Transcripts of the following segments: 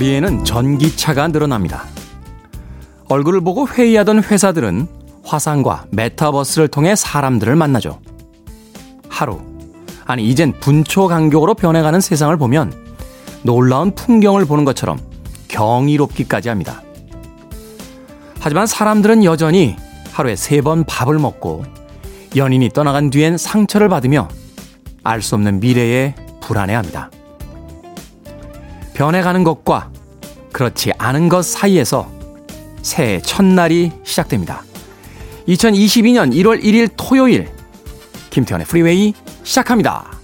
거리에는 전기차가 늘어납니다. 얼굴을 보고 회의하던 회사들은 화상과 메타버스를 통해 사람들을 만나죠. 하루, 아니, 이젠 분초 간격으로 변해가는 세상을 보면 놀라운 풍경을 보는 것처럼 경이롭기까지 합니다. 하지만 사람들은 여전히 하루에 세 번 밥을 먹고 연인이 떠나간 뒤엔 상처를 받으며 알 수 없는 미래에 불안해합니다. 변해가는 것과 그렇지 않은 것 사이에서 새해 첫날이 시작됩니다. 2022년 1월 1일 토요일 김태현의 프리웨이 시작합니다.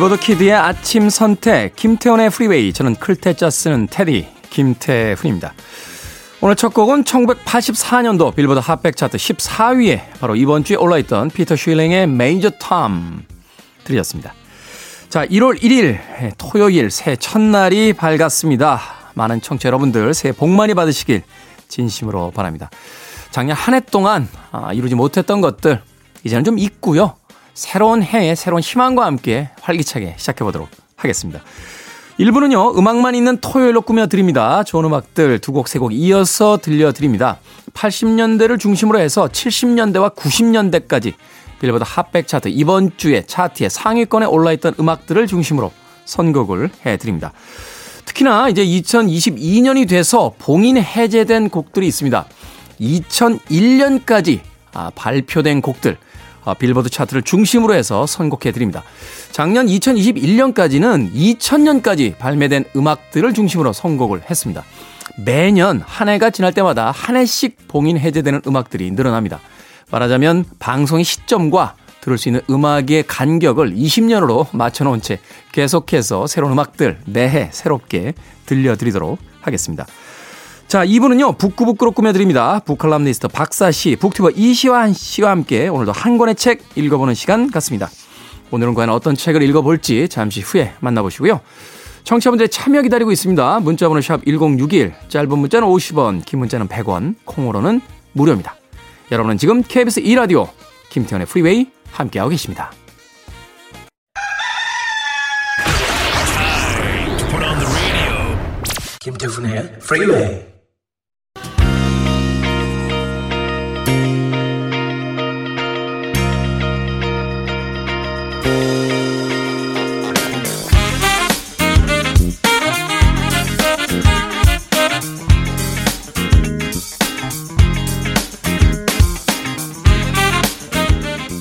빌보드 키드의 아침 선택 김태훈의 프리웨이 저는 클테짜 쓰는 테디 김태훈입니다. 오늘 첫 곡은 1984년도 빌보드 핫백 차트 14위에 바로 이번 주에 올라있던 피터 쉴링의 Major Tom 들으셨습니다. 자 1월 1일 토요일 새 첫날이 밝았습니다. 많은 청취자 여러분들 새해 복 많이 받으시길 진심으로 바랍니다. 작년 한 해 동안 아, 이루지 못했던 것들 이제는 좀 있고요. 새로운 해에 새로운 희망과 함께 활기차게 시작해 보도록 하겠습니다. 1부는요, 음악만 있는 토요일로 꾸며드립니다. 좋은 음악들 두 곡, 세 곡 이어서 들려드립니다. 80년대를 중심으로 해서 70년대와 90년대까지 빌보드 핫백 차트 이번 주에 차트에 상위권에 올라있던 음악들을 중심으로 선곡을 해드립니다. 특히나 이제 2022년이 돼서 봉인 해제된 곡들이 있습니다. 2001년까지 아, 발표된 곡들, 아, 빌보드 차트를 중심으로 해서 선곡해 드립니다. 작년 2021년까지는 2000년까지 발매된 음악들을 중심으로 선곡을 했습니다. 매년 한 해가 지날 때마다 한 해씩 봉인 해제되는 음악들이 늘어납니다. 말하자면 방송의 시점과 들을 수 있는 음악의 간격을 20년으로 맞춰놓은 채 계속해서 새로운 음악들 매해 새롭게 들려드리도록 하겠습니다. 자, 2부는요, 북구북구로 꾸며드립니다. 북칼럼니스트 박사 씨, 북튜버 이시한 씨와 함께 오늘도 한 권의 책 읽어보는 시간 갖습니다. 오늘은 과연 어떤 책을 읽어볼지 잠시 후에 만나보시고요. 청취자분들의 참여 기다리고 있습니다. 문자번호 샵 1061, 짧은 문자는 50원, 긴 문자는 100원, 콩으로는 무료입니다. 여러분은 지금 KBS 2라디오 김태훈의 프리웨이 함께하고 계십니다. 김태훈의 프리웨이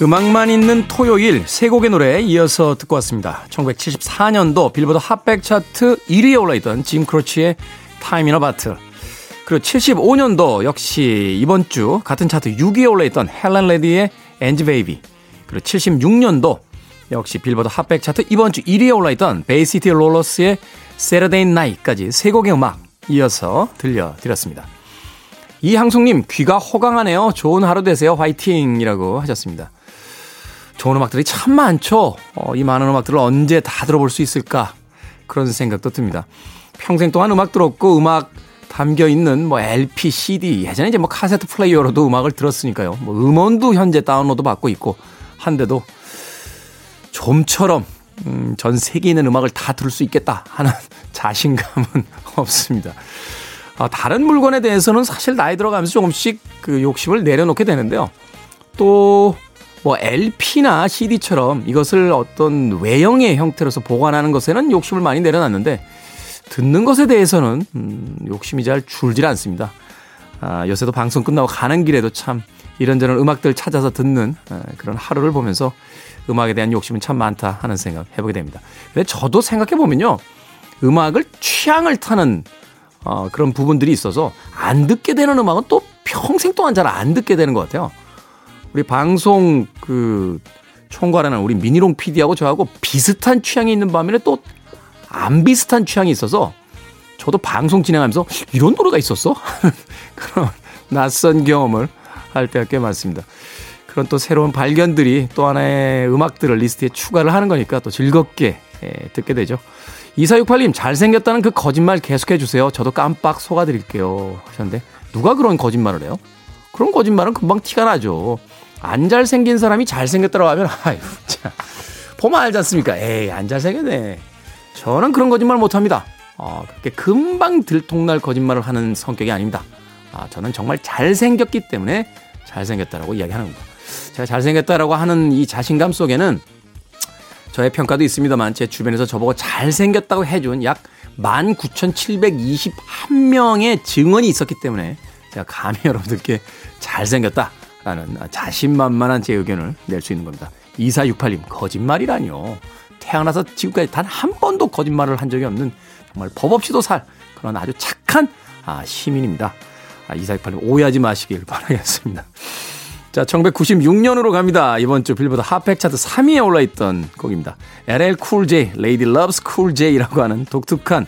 음악만 있는 토요일 세 곡의 노래 이어서 듣고 왔습니다. 1974년도 빌보드 핫백 차트 1위에 올라있던 짐 크로치의 Time in a Bottle 그리고 75년도 역시 이번 주 같은 차트 6위에 올라있던 헬렌 레디의 Angie Baby 그리고 76년도 역시 빌보드 핫백 차트 이번 주 1위에 올라있던 베이시티 롤러스의 Saturday Night까지 세 곡의 음악 이어서 들려드렸습니다. 이항숙님 귀가 호강하네요. 좋은 하루 되세요. 화이팅이라고 하셨습니다. 좋은 음악들이 참 많죠. 어, 이 많은 음악들을 언제 다 들어볼 수 있을까 그런 생각도 듭니다. 평생 동안 음악 들었고 음악 담겨 있는 뭐 LP, CD 예전에 이제 뭐 카세트 플레이어로도 음악을 들었으니까요. 뭐 음원도 현재 다운로드 받고 있고 한데도 좀처럼 음, 전 세계에 있는 음악을 다 들을 수 있겠다 하는 자신감은 없습니다. 아, 다른 물건에 대해서는 사실 나이 들어가면서 조금씩 그 욕심을 내려놓게 되는데요. 또 뭐 LP나 CD처럼 이것을 어떤 외형의 형태로서 보관하는 것에는 욕심을 많이 내려놨는데 듣는 것에 대해서는 음, 욕심이 잘 줄질 않습니다. 아, 요새도 방송 끝나고 가는 길에도 참 이런저런 음악들 찾아서 듣는 아, 그런 하루를 보면서 음악에 대한 욕심은 참 많다 하는 생각 해보게 됩니다. 근데 저도 생각해 보면요. 음악을 취향을 타는 어, 그런 부분들이 있어서 안 듣게 되는 음악은 또 평생 동안 잘 안 듣게 되는 것 같아요. 우리 방송 그 총괄하는 우리 미니롱 PD하고 저하고 비슷한 취향이 있는 반면에 또 안 비슷한 취향이 있어서 저도 방송 진행하면서 이런 노래가 있었어? 그런 낯선 경험을 할 때가 꽤 많습니다. 그런 또 새로운 발견들이 또 하나의 음악들을 리스트에 추가를 하는 거니까 또 즐겁게 예, 듣게 되죠. 2468님, 잘생겼다는 그 거짓말 계속해 주세요. 저도 깜빡 속아드릴게요. 하셨는데, 누가 그런 거짓말을 해요? 그런 거짓말은 금방 티가 나죠. 안 잘생긴 사람이 잘생겼다고 하면, 아유, 참. 보면 알지 않습니까? 에이, 안 잘생겼네. 저는 그런 거짓말 못 합니다. 어, 그렇게 금방 들통날 거짓말을 하는 성격이 아닙니다. 아, 저는 정말 잘생겼기 때문에 잘생겼다라고 이야기하는 겁니다. 제가 잘생겼다라고 하는 이 자신감 속에는 저의 평가도 있습니다만 제 주변에서 저보고 잘생겼다고 해준 약 19,721명의 증언이 있었기 때문에 제가 감히 여러분들께 잘생겼다 라는 자신만만한 제 의견을 낼 수 있는 겁니다. 2468님, 거짓말이라뇨. 태어나서 지금까지 단 한 번도 거짓말을 한 적이 없는 정말 법 없이도 살 그런 아주 착한 아, 시민입니다. 아, 2468님 오해하지 마시길 바라겠습니다. 자, 1996년으로 갑니다. 이번 주 빌보드 핫팩 차트 3위에 올라있던 곡입니다. LL Cool J, Lady Loves Cool J라고 하는 독특한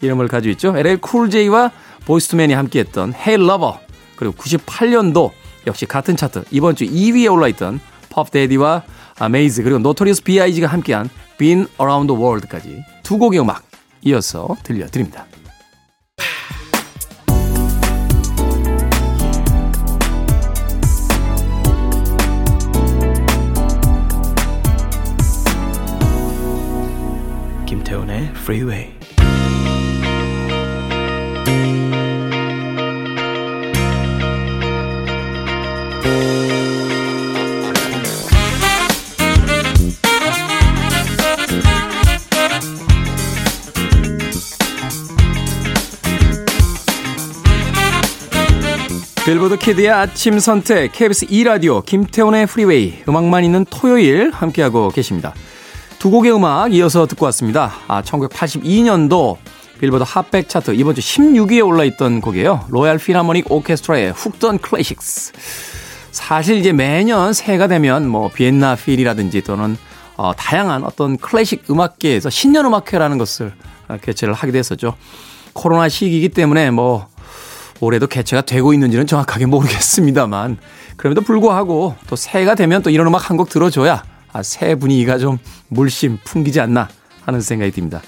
이름을 가지고 있죠. LL Cool J와 보이스투맨이 함께했던 Hey Lover 그리고 98년도 역시 같은 차트 이번 주 2위에 올라있던 퍼프 대디와 메이스 그리고 노토리어스 B.I.G가 함께한 Been Around the World까지 두 곡의 음악 이어서 들려드립니다. 김태훈의 Freeway 빌보드 Kid의 아침 선택 KBS 2라디오 김태훈의 프리웨이 음악만 있는 토요일 함께하고 계십니다. 두 곡의 음악 이어서 듣고 왔습니다. 아, 1982년도 빌보드 핫백 차트 이번 주 16위에 올라있던 곡이에요. 로얄 필하모닉 오케스트라의 Hooked on Classics. 사실 이제 매년 새해가 되면 뭐 비엔나 필이라든지 또는 어, 다양한 어떤 클래식 음악계에서 신년 음악회라는 것을 개최를 하게 됐었죠. 코로나 시기이기 때문에 뭐 올해도 개최가 되고 있는지는 정확하게 모르겠습니다만 그럼에도 불구하고 또 새해가 되면 또 이런 음악 한 곡 들어줘야 아, 새해 분위기가 좀 물씬 풍기지 않나 하는 생각이 듭니다.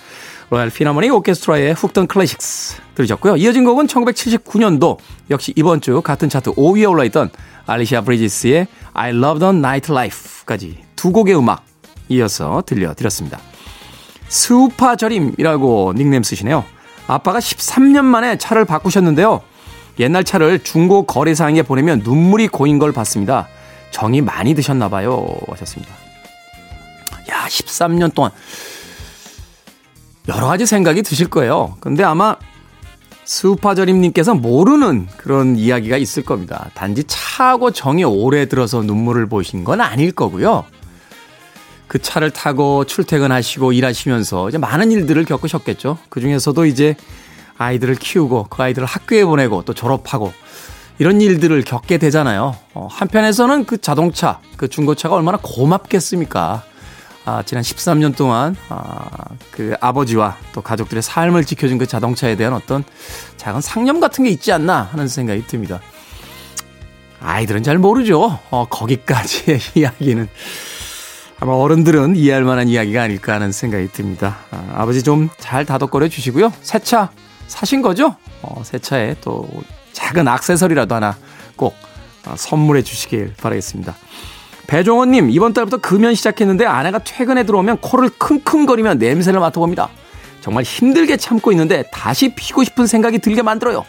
로얄 필하모닉 오케스트라의 Hooked on Classics 들으셨고요. 이어진 곡은 1979년도 역시 이번 주 같은 차트 5위에 올라있던 알리시아 브리지스의 I Love the Nightlife까지 두 곡의 음악 이어서 들려드렸습니다. 스우파저림이라고 닉네임 쓰시네요. 아빠가 13년 만에 차를 바꾸셨는데요. 옛날 차를 중고 거래상에 보내면 눈물이 고인 걸 봤습니다. 정이 많이 드셨나 봐요. 하셨습니다. 야, 13년 동안 여러 가지 생각이 드실 거예요. 근데 아마 스우파저림님께서 모르는 그런 이야기가 있을 겁니다. 단지 차하고 정이 오래 들어서 눈물을 보신 건 아닐 거고요. 그 차를 타고 출퇴근하시고 일하시면서 이제 많은 일들을 겪으셨겠죠. 그 중에서도 이제 아이들을 키우고 그 아이들을 학교에 보내고 또 졸업하고 이런 일들을 겪게 되잖아요. 어, 한편에서는 그 자동차, 그 중고차가 얼마나 고맙겠습니까? 아, 지난 13년 동안 아, 그 아버지와 또 가족들의 삶을 지켜준 그 자동차에 대한 어떤 작은 상념 같은 게 있지 않나 하는 생각이 듭니다. 아이들은 잘 모르죠. 어, 거기까지의 이야기는 아마 어른들은 이해할 만한 이야기가 아닐까 하는 생각이 듭니다. 아, 버지 좀 잘 다독거려 주시고요. 새 차 사신 거죠? 어, 새 차에 또 작은 악세서리라도 하나 꼭 어, 선물해 주시길 바라겠습니다. 배종원님, 이번 달부터 금연 시작했는데 아내가 퇴근에 들어오면 코를 킁킁거리며 냄새를 맡아봅니다. 정말 힘들게 참고 있는데 다시 피고 싶은 생각이 들게 만들어요.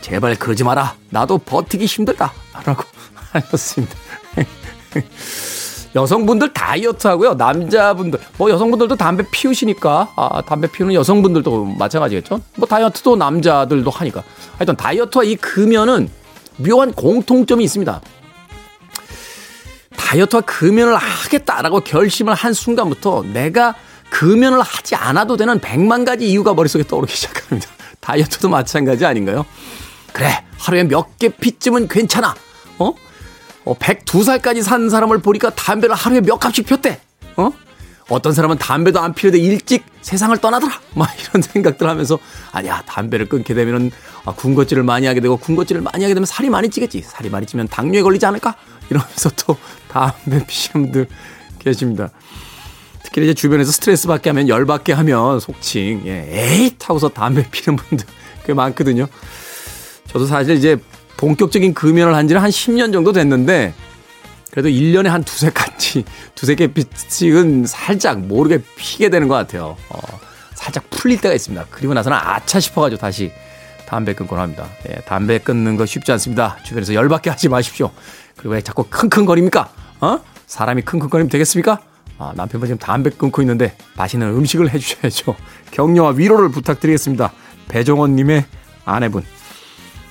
제발 그러지 마라. 나도 버티기 힘들다. 라고 하셨습니다. 여성분들 다이어트 하고요. 남자분들, 뭐 여성분들도 담배 피우시니까, 아, 담배 피우는 여성분들도 마찬가지겠죠? 뭐 다이어트도 남자들도 하니까. 하여튼 다이어트와 이 금연은 묘한 공통점이 있습니다. 다이어트와 금연을 하겠다라고 결심을 한 순간부터 내가 금연을 하지 않아도 되는 백만 가지 이유가 머릿속에 떠오르기 시작합니다. 다이어트도 마찬가지 아닌가요? 그래, 하루에 몇 개 피쯤은 괜찮아. 어? 어, 102살까지 산 사람을 보니까 담배를 하루에 몇 갑씩 폈대. 어? 어떤 사람은 담배도 안 피우되 일찍 세상을 떠나더라. 막 이런 생각들 하면서 아니야 담배를 끊게 되면은 아, 군것질을 많이 하게 되고 군것질을 많이 하게 되면 살이 많이 찌겠지. 살이 많이 찌면 당뇨에 걸리지 않을까? 이러면서 또 담배 피시는 분들 계십니다. 특히 이제 주변에서 스트레스 받게 하면 열 받게 하면 속칭 예, 에잇 하고서 담배 피는 분들 꽤 많거든요. 저도 사실 이제 본격적인 금연을 한 지는 한 10년 정도 됐는데 그래도 1년에 한 두세 까치, 두세 개비는 살짝 모르게 피게 되는 것 같아요. 어, 살짝 풀릴 때가 있습니다. 그리고 나서는 아차 싶어가지고 다시 담배 끊곤 합니다. 예, 담배 끊는 거 쉽지 않습니다. 주변에서 열받게 하지 마십시오. 그리고 왜 자꾸 킁킁거립니까? 어? 사람이 킁킁거리면 되겠습니까? 아, 남편분 지금 담배 끊고 있는데 맛있는 음식을 해주셔야죠. 격려와 위로를 부탁드리겠습니다. 배정원님의 아내분.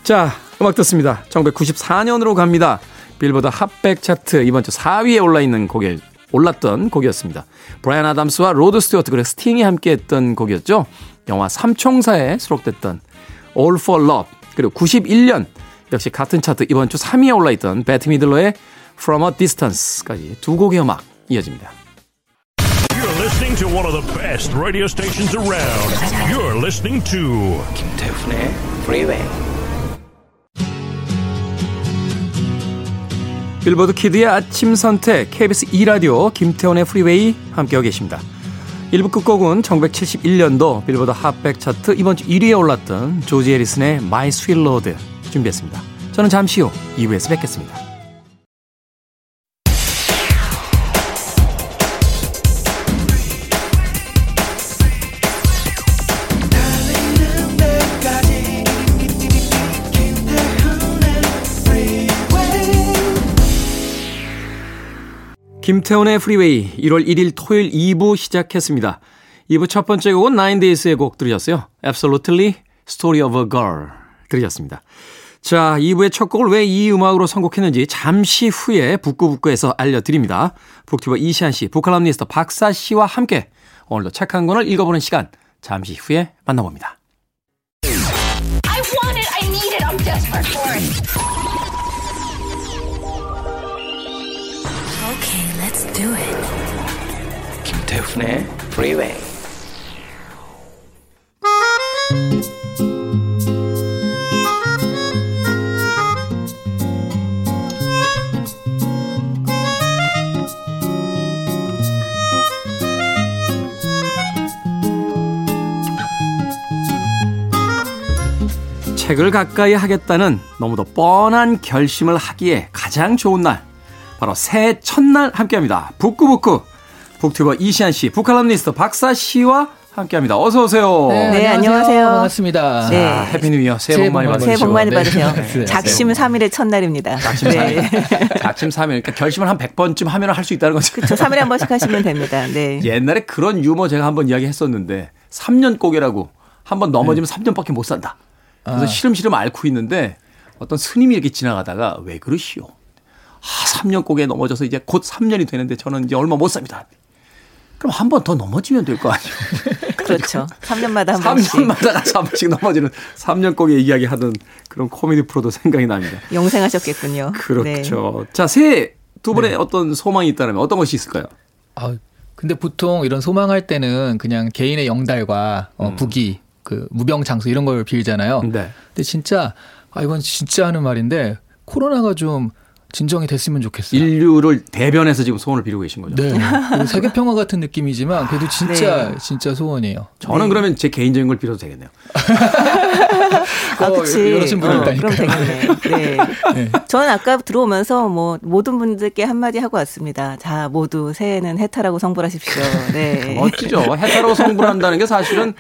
자, 음악 듣습니다. 1994년으로 갑니다. 빌보드 핫백 차트 이번 주 4위에 올라 있는 곡에 올랐던 곡이었습니다. 브라이언 아담스와 로드 스튜어트 그리고 스팅이 함께했던 곡이었죠. 영화 삼총사에 수록됐던 All for Love 그리고 91년 역시 같은 차트 이번 주 3위에 올라 있던 베트 미들러의 From a Distance까지 두 곡의 음악 이어집니다. You're listening to one of the best radio stations around. You're listening to 김태훈의 Freeway. 빌보드 Kid의 아침 선택 KBS 2라디오 김태훈의 프리웨이 함께하고 계십니다. 1부 끝곡은 1971년도 빌보드 핫백 차트 이번 주 1위에 올랐던 조지 해리슨의 My Sweet Lord 준비했습니다. 저는 잠시 후 2부에서 뵙겠습니다. 김태훈의 프리웨이 1월 1일 토요일 2부 시작했습니다. 2부 첫 번째 곡은 9days의 곡 들으셨어요. Absolutely Story of a Girl 들으셨습니다. 자, 2부의 첫 곡을 왜 이 음악으로 선곡했는지 잠시 후에 북구북구에서 알려드립니다. 북튜버 이시한 씨, 북칼럼니스트 박사 씨와 함께 오늘도 책 한 권을 읽어보는 시간 잠시 후에 만나봅니다. Do it. 김태훈의 Freeway. 책을 가까이 하겠다는 너무도 뻔한 결심을 하기에 가장 좋은 날. 바로 새해 첫날 함께합니다. 북구북구 북튜버 이시한 씨, 북칼럼니스트 박사 씨와 함께합니다. 어서 오세요. 네, 안녕하세요. 반갑습니다. 네. 아, Happy New Year. 새해 복 많이 받으시고. 새해 복 많이 네. 받으세요. 네. 작심 3일의 첫날입니다. 작심 3일. 작심 3일. 그러니까 결심을 한 100번쯤 하면 할 수 있다는 거죠. 그렇죠. 3일에 한 번씩 하시면 됩니다. 네. 옛날에 그런 유머 제가 한번 이야기 했었는데 3년 고개라고 한 번 넘어지면 3년밖에 못 산다. 그래서 아. 시름시름 앓고 있는데 어떤 스님이 이렇게 지나가다가 왜 그러시오? 아, 3년 꼬개 넘어져서 이제 곧 3년이 되는데 저는 이제 얼마 못 삽니다. 그럼 한 번 더 넘어지면 될 거 아니에요. 그렇죠. 3년마다 한 번씩 3년마다 가서 한 번씩 넘어지는 3년 꼬개 이야기 하던 그런 코미디 프로도 생각이 납니다. 영생하셨겠군요. 네. 그렇죠. 자, 새해 두 분의 어떤 소망이 있다면 어떤 것이 있을까요? 아, 근데 보통 이런 소망할 때는 그냥 개인의 영달과 어, 부기, 그 무병 장수 이런 걸 빌잖아요. 네. 근데 진짜 아 이건 진짜 하는 말인데 코로나가 좀 진정이 됐으면 좋겠어요. 인류를 대변해서 지금 소원을 비르고 계신 거죠. 네. 그리고 세계 평화 같은 느낌이지만 그래도 진짜 네. 진짜 소원이에요. 저는 그러면 제 개인적인 걸 빌어도 되겠네요. 아, 어, 그치. 여러신 분이 어, 있다니까요. 그럼 되겠네. 네. 네. 저는 아까 들어오면서 뭐 모든 분들께 한마디 하고 왔습니다. 자, 모두 새해는 해탈하고 성불하십시오. 네. 멋지죠. 해탈하고 성불한다는 게 사실은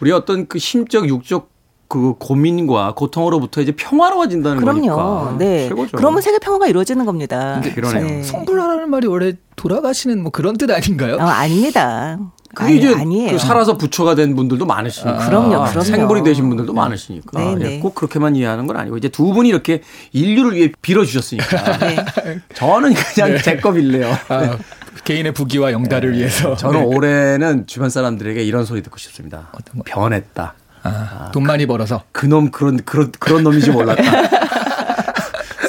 우리 어떤 그 심적, 육적 그 고민과 고통으로부터 이제 평화로워진다는 그럼요. 거니까. 네. 최고죠. 그러면 세계 평화가 이루어지는 겁니다. 근데 그러네요. 네. 성불하라는 말이 원래 돌아가시는 뭐 그런 뜻 아닌가요? 어, 아닙니다. 그게 아니, 이제 아니에요. 그 살아서 부처가 된 분들도 많으시니까. 그럼요, 그럼요. 생불이 되신 분들도 많으시니까. 네, 예, 네. 꼭 그렇게만 이해하는 건 아니고 이제 두 분이 이렇게 인류를 위해 빌어주셨으니까. 네. 저는 그냥 제 거 빌래요. 아, 개인의 부기와 영달을 위해서. 저는 네. 올해는 주변 사람들에게 이런 소리 듣고 싶습니다. 변했다. 아, 돈 많이 벌어서. 그놈 그런 그런 그런 놈인지 몰랐다.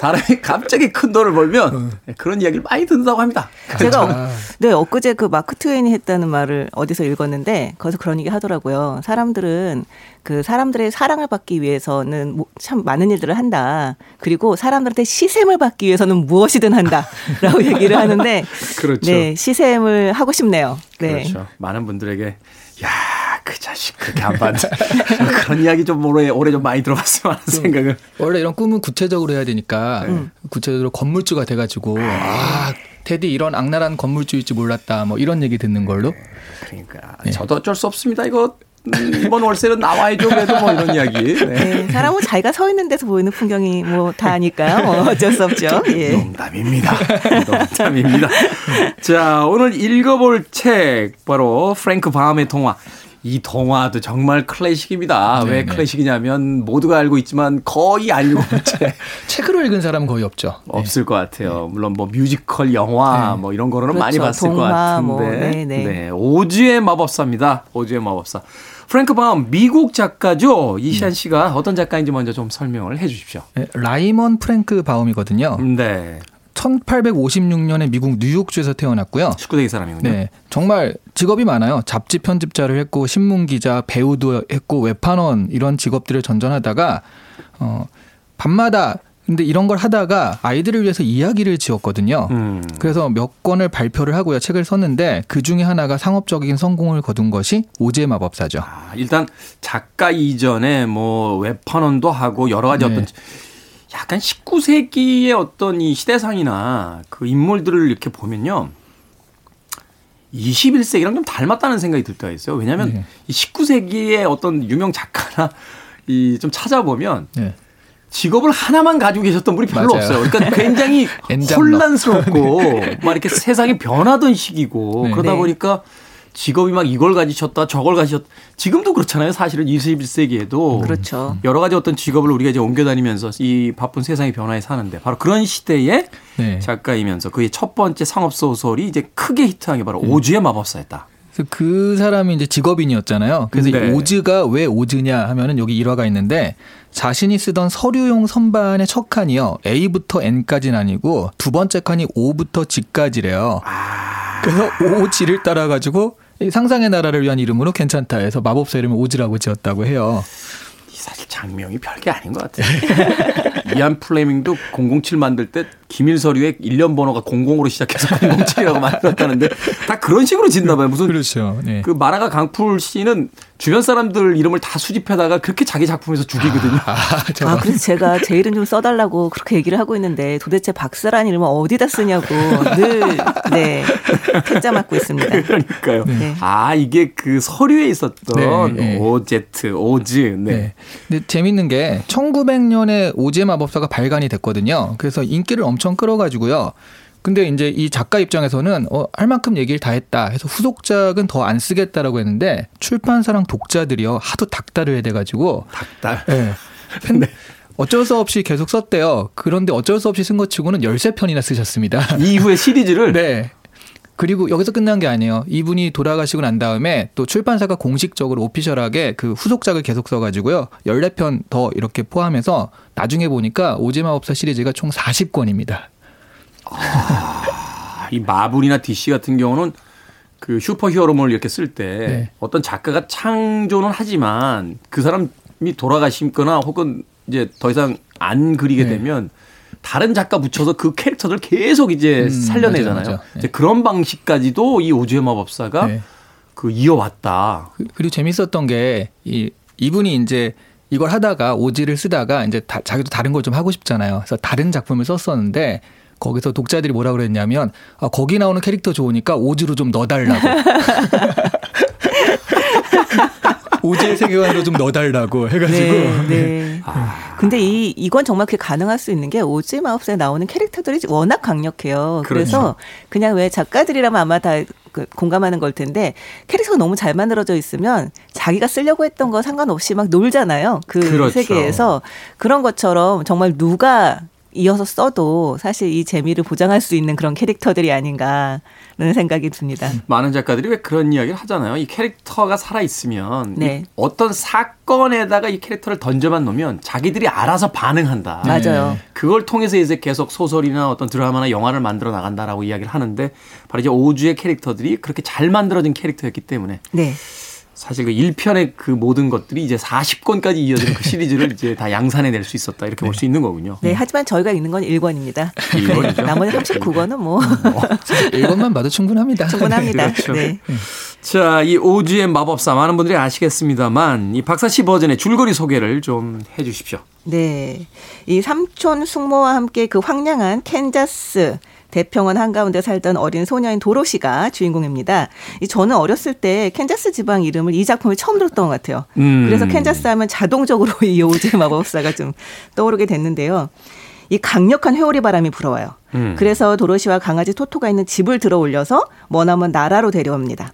사람이 갑자기 큰 돈을 벌면 그런 이야기를 많이 듣는다고 합니다. 제가 어, 네 엊그제 그 마크 트웨인이 했다는 말을 어디서 읽었는데 거기서 그런 얘기 하더라고요. 사람들은 그 사람들의 사랑을 받기 위해서는 뭐- 참 많은 일들을 한다. 그리고 사람들한테 시샘을 받기 위해서는 무엇이든 한다라고 얘기를 하는데 그렇죠. 네 시샘을 하고 싶네요. 네. 그렇죠. 많은 분들에게 야, 그 자식 그렇게 안 받는 그런 이야기 좀 오래 오래 좀 많이 들어봤으면 하는 생각을 원래 이런 꿈은 구체적으로 해야 되니까 네. 구체적으로 건물주가 돼가지고 아 테디 이런 악랄한 건물주일 줄 몰랐다 뭐 이런 얘기 듣는 걸로 그러니까 저도 어쩔 수 없습니다. 이거 음, 이번 월세는 나와야죠. 그래도 뭐 이런 이야기. 네. 네, 사람은 자기가 서 있는 데서 보이는 풍경이 뭐다 아니까요. 뭐 어쩔 수 없죠. 예. 농담입니다. 농담입니다. 자, 오늘 읽어볼 책 바로 프랭크 바움의 동화. 이 동화도 정말 클래식입니다. 왜 네네. 클래식이냐면 모두가 알고 있지만 거의 안 읽어본 책 책으로 읽은 사람은 거의 없죠. 없을 것 같아요. 물론 뭐 뮤지컬 영화 뭐 이런 거로는 많이 그렇죠. 봤을 것 동화, 같은데. 뭐, 네, 네. 오즈의 마법사입니다. 오즈의 마법사. 프랭크 바움 미국 작가죠. 이시안 씨가 어떤 작가인지 먼저 좀 설명을 해 주십시오. 네, 라이먼 프랭크 바움이거든요. 네. 1856년에 미국 뉴욕주에서 태어났고요. 19세기 사람이군요. 네, 정말 직업이 많아요. 잡지 편집자를 했고 신문 기자, 배우도 했고 외판원 이런 직업들을 전전하다가 어 밤마다 근데 이런 걸 하다가 아이들을 위해서 이야기를 지었거든요. 음. 그래서 몇 권을 발표를 하고요. 책을 썼는데 그 중에 하나가 상업적인 성공을 거둔 것이 오즈의 마법사죠. 아, 일단 작가 이전에 뭐 웹판원도 하고 여러 가지 네. 어떤 약간 19세기의 어떤 이 시대상이나 그 인물들을 이렇게 보면요. 21세기랑 좀 닮았다는 생각이 들 때가 있어요. 왜냐하면 네. 이 19세기의 어떤 유명 작가나 이 좀 찾아보면 네. 직업을 하나만 가지고 계셨던 분이 별로 맞아요. 없어요. 그러니까 굉장히. 혼란스럽고 막 이렇게 세상이 변하던 시기고 네. 그러다 네. 보니까 직업이 막 이걸 가지셨다 저걸 가지셨다 지금도 그렇잖아요. 사실은 21세기에도 그렇죠. 여러 가지 어떤 직업을 우리가 이제 옮겨 다니면서 이 바쁜 세상의 변화에 사는데 바로 그런 시대의 네. 작가이면서 그의 첫 번째 상업 소설이 이제 크게 히트한 게 바로 오즈의 마법사였다. 그래서 그 사람이 이제 직업인이었잖아요. 그래서 네. 이 오즈가 왜 오즈냐 하면은 여기 일화가 있는데 자신이 쓰던 서류용 선반의 첫 칸이요. A부터 N까지는 아니고 두 번째 칸이 O부터 G까지래요. 그래서 G를 따라가지고 이 상상의 나라를 위한 이름으로 괜찮다 해서 마법사 이름을 오즈라고 지었다고 해요. 이 사실 장명이 별게 아닌 것 같아요. 이안 플레밍도 007 만들 때 기밀 서류에 1년 번호가 00으로 시작해서 007이라고 만들었다는데 다 그런 식으로 짓나 봐요. 무슨 그렇죠. 네. 그 마라가 강풀 씨는 주변 사람들 이름을 다 수집해다가 그렇게 자기 작품에서 죽이거든요. 아, 그래서 제가 제 이름 좀 써달라고 그렇게 얘기를 하고 있는데 도대체 박사란 이름을 어디다 쓰냐고 늘, 네, 퇴짜 맞고 있습니다. 그러니까요. 네. 아 이게 그 서류에 있었던 네, 네. 오제트, 오즈. 네. 네. 근데 재밌는 게 1900년에 오즈의 마법사가 발간이 됐거든요. 그래서 인기를 엄청 끌어가지고요. 근데 이제 이 작가 입장에서는 어, 할 만큼 얘기를 다 했다 해서 후속작은 더 안 쓰겠다라고 했는데 출판사랑 독자들이요 하도 닥달을 해대가지고 닭달. 네. 팬- 어쩔 수 없이 계속 썼대요. 그런데 어쩔 수 없이 쓴 것 치고는 13편이나 쓰셨습니다. 이후에 시리즈를 네. 그리고 여기서 끝난 게 아니에요. 이분이 돌아가시고 난 다음에 또 출판사가 공식적으로 오피셜하게 그 후속작을 계속 써가지고요. 14편 더 이렇게 포함해서 나중에 보니까 오즈마법사 시리즈가 총 40권입니다. 이 마블이나 DC 같은 경우는 그 슈퍼 히어로물 이렇게 쓸때 네. 어떤 작가가 창조는 하지만 그 사람이 돌아가시거나 혹은 이제 더 이상 안 그리게 네. 되면 다른 작가 붙여서 그 캐릭터들 계속 이제 음, 살려내잖아요. 맞아요. 네. 이제 그런 방식까지도 이 오즈의 마법사가 네. 그 이어왔다. 그- 그리고 재밌었던 게 이, 이분이 이제 이걸 하다가 오지를 쓰다가 이제 다- 자기도 다른 걸 좀 하고 싶잖아요. 그래서 다른 작품을 썼었는데 거기서 독자들이 뭐라 그랬냐면 아, 거기 나오는 캐릭터 좋으니까 오즈로 좀 넣어달라고. 오즈의 세계관으로 좀 넣어달라고 해가지고 네, 네. 근데 이 이건 정말 그게 가능할 수 있는 게 오즈 마법사에 나오는 캐릭터들이 워낙 강력해요. 그래서 그렇죠. 그냥 왜 작가들이라면 아마 다 그 공감하는 걸 텐데 캐릭터가 너무 잘 만들어져 있으면 자기가 쓰려고 했던 거 상관없이 막 놀잖아요. 그 그렇죠. 세계에서 그런 것처럼 정말 누가 이어서 써도 사실 이 재미를 보장할 수 있는 그런 캐릭터들이 아닌가라는 생각이 듭니다. 많은 작가들이 왜 그런 이야기를 하잖아요. 이 캐릭터가 살아 있으면 네. 어떤 사건에다가 이 캐릭터를 던져만 놓으면 자기들이 알아서 반응한다. 맞아요. 그걸 통해서 이제 계속 소설이나 어떤 드라마나 영화를 만들어 나간다라고 이야기를 하는데 바로 이제 오주의 캐릭터들이 그렇게 잘 만들어진 캐릭터였기 때문에 네. 사실 그 1편의 그 모든 것들이 이제 40권까지 이어지는 그 시리즈를 이제 다 양산해낼 수 있었다 이렇게 볼수 있는 거군요. 네, 하지만 저희가 읽는 건 1권입니다. 일권이죠. 나머지 39권은 뭐 이것만 봐도 충분합니다. 충분합니다. 그렇죠. 네. 자, 이 오주의 마법사 많은 분들이 아시겠습니다만 이 박사 씨 버전의 줄거리 소개를 좀 해 주십시오. 네. 이 삼촌 숙모와 함께 그 황량한 캔자스 대평원 한가운데 살던 어린 소녀인 도로시가 주인공입니다. 이 저는 어렸을 때 캔자스 지방 이름을 이 작품을 처음 들었던 것 같아요. 음. 그래서 캔자스 하면 자동적으로 이 오즈의 마법사가 좀 떠오르게 됐는데요. 이 강력한 회오리 바람이 불어와요. 음. 그래서 도로시와 강아지 토토가 있는 집을 들어 올려서 머나먼 나라로 데려옵니다.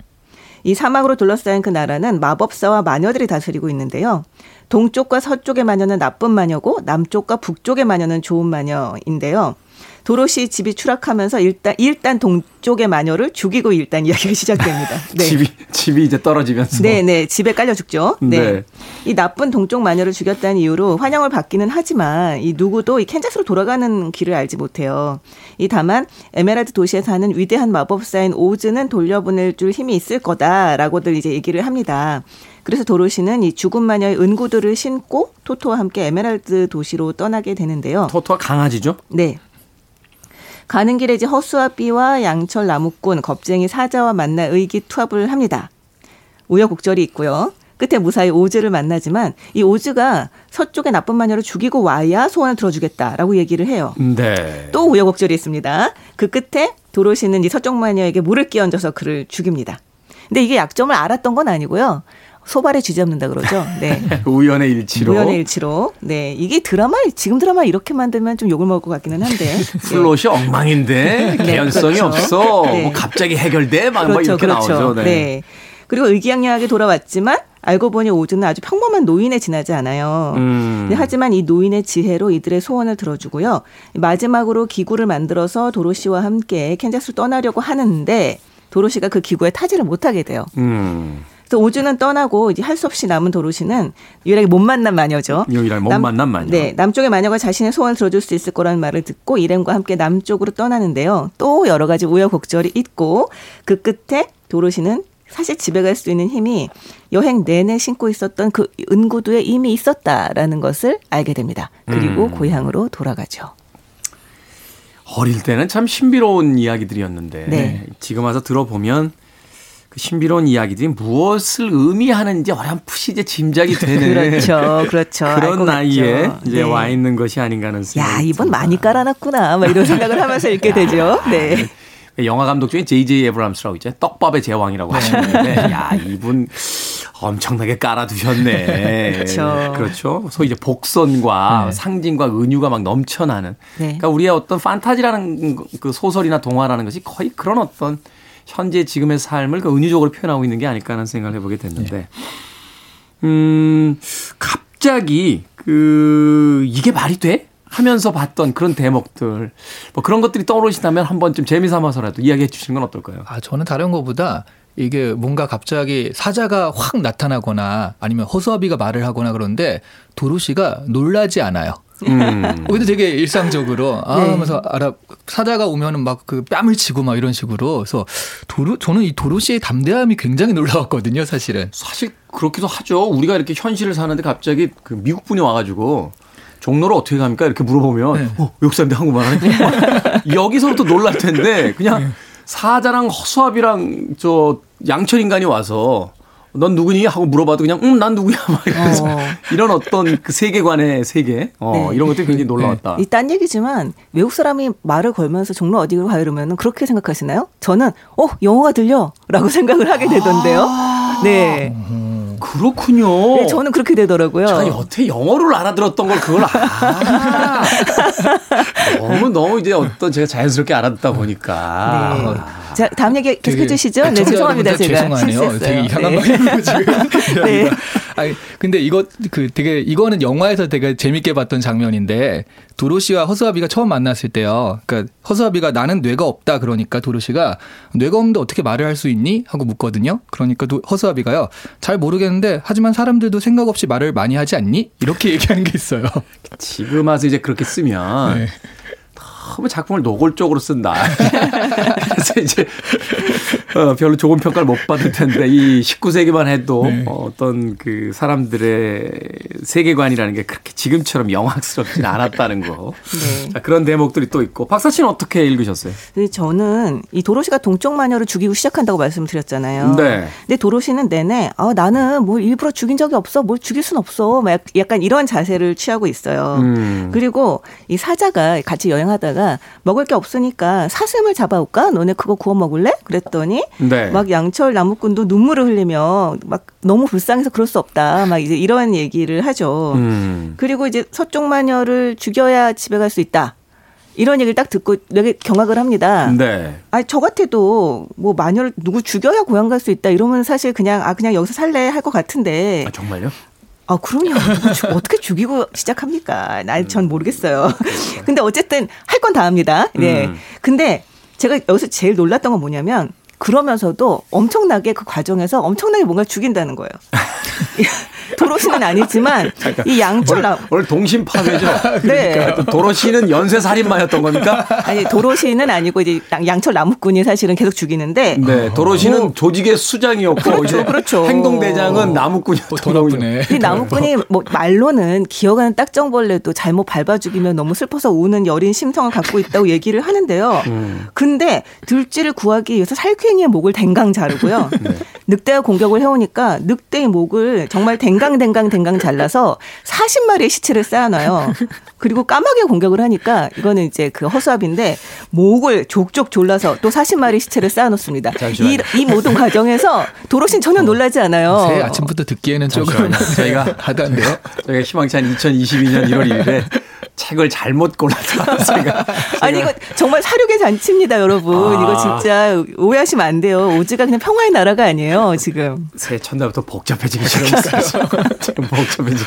이 사막으로 둘러싸인 그 나라는 마법사와 마녀들이 다스리고 있는데요. 동쪽과 서쪽의 마녀는 나쁜 마녀고 남쪽과 북쪽의 마녀는 좋은 마녀인데요. 도로시 집이 추락하면서 일단 일단 동쪽의 마녀를 죽이고 일단 이야기가 시작됩니다. 네. 집이 집이 이제 떨어지면서 네, 네. 집에 깔려 죽죠. 네. 네. 이 나쁜 동쪽 마녀를 죽였다는 이유로 환영을 받기는 하지만 이 누구도 이 캔자스로 돌아가는 길을 알지 못해요. 이 다만 에메랄드 도시에 사는 위대한 마법사인 오즈는 돌려보내 줄 힘이 있을 거다라고들 이제 얘기를 합니다. 그래서 도로시는 이 죽은 마녀의 은구들을 신고 토토와 함께 에메랄드 도시로 떠나게 되는데요. 토토가 강아지죠? 네. 가는 길에 이제 허수아비와 양철 나무꾼, 겁쟁이 사자와 만나 의기투합을 합니다. 우여곡절이 있고요. 끝에 무사히 오즈를 만나지만 이 오즈가 서쪽의 나쁜 마녀를 죽이고 와야 소원을 들어주겠다라고 얘기를 해요. 네. 또 우여곡절이 있습니다. 그 끝에 도로시는 이 서쪽 마녀에게 물을 끼얹어서 그를 죽입니다. 근데 이게 약점을 알았던 건 아니고요. 소발에 쥐잡는다 그러죠. 네. 우연의 일치로 우연의 일치로. 네. 이게 드라마, 지금 드라마 이렇게 만들면 좀 욕을 먹을 것 같기는 한데. 플롯이 엉망인데 네, 개연성이 그렇죠. 없어. 네. 뭐 갑자기 해결돼 막, 막 그렇죠, 이렇게 그렇죠. 나오죠. 네. 그리고 의기양양하게 돌아왔지만 알고 보니 오즈는 아주 평범한 노인에 지나지 않아요. 음. 네, 하지만 이 노인의 지혜로 이들의 소원을 들어주고요. 마지막으로 기구를 만들어서 도로시와 함께 캔자스로 떠나려고 하는데 도로시가 그 기구에 타지를 못하게 돼요. 음. 그래서 오즈는 떠나고 이제 할 수 없이 남은 도로시는 유일하게 못 만난 마녀죠. 유일하게 못 만난 마녀. 네, 남쪽의 마녀가 자신의 소원을 들어줄 수 있을 거라는 말을 듣고 일행과 함께 남쪽으로 떠나는데요. 또 여러 가지 우여곡절이 있고 그 끝에 도로시는 사실 집에 갈 수 있는 힘이 여행 내내 신고 있었던 그 은구두에 이미 있었다라는 것을 알게 됩니다. 그리고 음. 고향으로 돌아가죠. 어릴 때는 참 신비로운 이야기들이었는데 네. 지금 와서 들어보면 그 신비로운 이야기들이 무엇을 의미하는지 어렴풋이 이제 짐작이 되는 그렇죠, 그렇죠. 알 그런 것 나이에 같죠. 이제 네. 와 있는 것이 아닌가 하는 생각이 야, 이번. 많이 깔아놨구나. 막 이런 생각을 하면서 읽게 되죠. 네. 영화 감독 중에 J.J. 에브람스라고 있죠. 떡밥의 제왕이라고 네. 하시는데, 야, 이분 엄청나게 깔아두셨네. 그렇죠. 그렇죠. 소위 이제 복선과 네. 상징과 은유가 막 넘쳐나는. 네. 그러니까 우리의 어떤 판타지라는 그 소설이나 동화라는 것이 거의 그런 어떤 현재 지금의 삶을 그 은유적으로 표현하고 있는 게 아닐까 하는 생각을 해보게 됐는데, 음, 갑자기 그 이게 말이 돼? 하면서 봤던 그런 대목들 뭐 그런 것들이 떠오르신다면 한번 좀 재미삼아서라도 이야기해 주시는 건 어떨까요? 아, 저는 다른 것보다 이게 뭔가 갑자기 사자가 확 나타나거나 아니면 허수아비가 말을 하거나 그런데 도로시가 놀라지 않아요. 음. 어, 근데 되게 일상적으로 아 네. 하면서 알아 사자가 오면은 막 그 뺨을 치고 막 이런 식으로 그래서 도로 저는 이 도로시의 담대함이 굉장히 놀라웠거든요, 사실은. 사실 그렇기도 하죠. 우리가 이렇게 현실을 사는데 갑자기 그 미국 분이 와가지고 종로를 어떻게 갑니까? 이렇게 물어보면 네. 어, 외국 사람인데 한국말 하네. 여기서부터 놀랄 텐데 그냥 사자랑 허수아비랑 저 양철 인간이 와서 넌 누구니 하고 물어봐도 그냥 음 난 누구야 막 이러면서 어. 이런 어떤 그 세계관의 세계 어, 네. 이런 것들이 굉장히 놀라웠다. 이딴 얘기지만 외국 사람이 말을 걸면서 종로 어디로 가요 이러면 그렇게 생각하시나요? 저는 어 영어가 들려라고 생각을 하게 되던데요. 네. 그렇군요. 네, 저는 그렇게 되더라고요. 아니 여태 영어를 알아들었던 걸 그걸 아 너무 너무 이제 어떤 제가 자연스럽게 알아듣다 보니까 네. 자, 다음 얘기 계속 되게 해주시죠. 네, 죄송합니다. 제가 죄송하네요. 되게 이상한 네. 말이고 지금. 네. 아니 근데 이거 그 되게 이거는 영화에서 되게 재밌게 봤던 장면인데 도로시와 허수아비가 처음 만났을 때요. 그러니까 허수아비가 나는 뇌가 없다 그러니까 도로시가 뇌가 없는데 어떻게 말을 할 수 있니 하고 묻거든요. 그러니까 도- 허수아비가요. 잘 모르겠는데 하지만 사람들도 생각 없이 말을 많이 하지 않니? 이렇게 얘기하는 게 있어요. 지금 와서 이제 그렇게 쓰면 네. 너무 작품을 노골적으로 쓴다. 그래서 이제 어, 별로 좋은 평가를 못 받을 텐데 이 19세기만 해도 네. 어, 어떤 그 사람들의 세계관이라는 게 그렇게 지금처럼 영악스럽진 않았다는 거. 네. 자, 그런 대목들이 또 있고 박사 씨는 어떻게 읽으셨어요? 근데 저는 이 도로시가 동쪽 마녀를 죽이고 시작한다고 말씀드렸잖아요. 네. 근데 도로시는 내내 아, 나는 뭘 일부러 죽인 적이 없어. 뭘 죽일 순 없어. 막 약간 이런 자세를 취하고 있어요. 음. 그리고 이 사자가 같이 여행하다가 먹을 게 없으니까 사슴을 잡아올까? 너네 그거 구워 먹을래? 그랬더니 네. 막 양철 나무꾼도 눈물을 흘리며 막 너무 불쌍해서 그럴 수 없다. 막 이제 이런 얘기를 하죠. 음. 그리고 이제 서쪽 마녀를 죽여야 집에 갈 수 있다. 이런 얘기를 딱 듣고 되게 경악을 합니다. 네. 아니 저 같아도 뭐 마녀를 누구 죽여야 고향 갈 수 있다 이러면 사실 그냥 아 그냥 여기서 살래 할 것 같은데 아, 정말요? 아 그럼요 어떻게 죽이고 시작합니까? 난전 모르겠어요. 근데 어쨌든 할 건 다 합니다. 네. 음. 근데 제가 여기서 제일 놀랐던 건 뭐냐면 그러면서도 엄청나게 그 과정에서 엄청나게 뭔가 죽인다는 거예요. 도로시는 아니지만 이 양철 나 오늘 동심 파괴죠. 네. 또 도로시는 연쇄 살인마였던 겁니까? 아니 도로시는 아니고 이제 양철 나무꾼이 사실은 계속 죽이는데 네, 도로시는 조직의 수장이었고 이제 그렇죠. 행동 대장은 나무꾼이었던 더 거군요. 나쁘네. 이 나무꾼이 뭐 말로는 기어가는 딱정벌레도 잘못 밟아 죽이면 너무 슬퍼서 우는 여린 심성을 갖고 있다고 얘기를 하는데요. 근데 들쥐를 구하기 위해서 살쾡이의 목을 댕강 자르고요. 늑대가 공격을 해오니까 늑대의 목을 정말 댕강 댕강 잘라서 40마리의 시체를 쌓아놔요. 그리고 까마귀가 공격을 하니까 이거는 이제 그 허수아비인데 목을 족족 졸라서 또 40마리 시체를 쌓아놓습니다. 이, 이 모든 과정에서 도로신 전혀 놀라지 않아요. 새해 아침부터 듣기에는 조금 잠시만요. 저희가 하다인데요. 저희가 희망찬 2022년 1월 1일에 책을 잘못 골라서 제가 아니 이거 정말 사륙의 잔치입니다, 여러분. 아. 이거 진짜 오해하시면 안 돼요. 오즈가 그냥 평화의 나라가 아니에요, 지금. 새해 첫날부터 복잡해지기 시작했어요. 지금 복잡해지.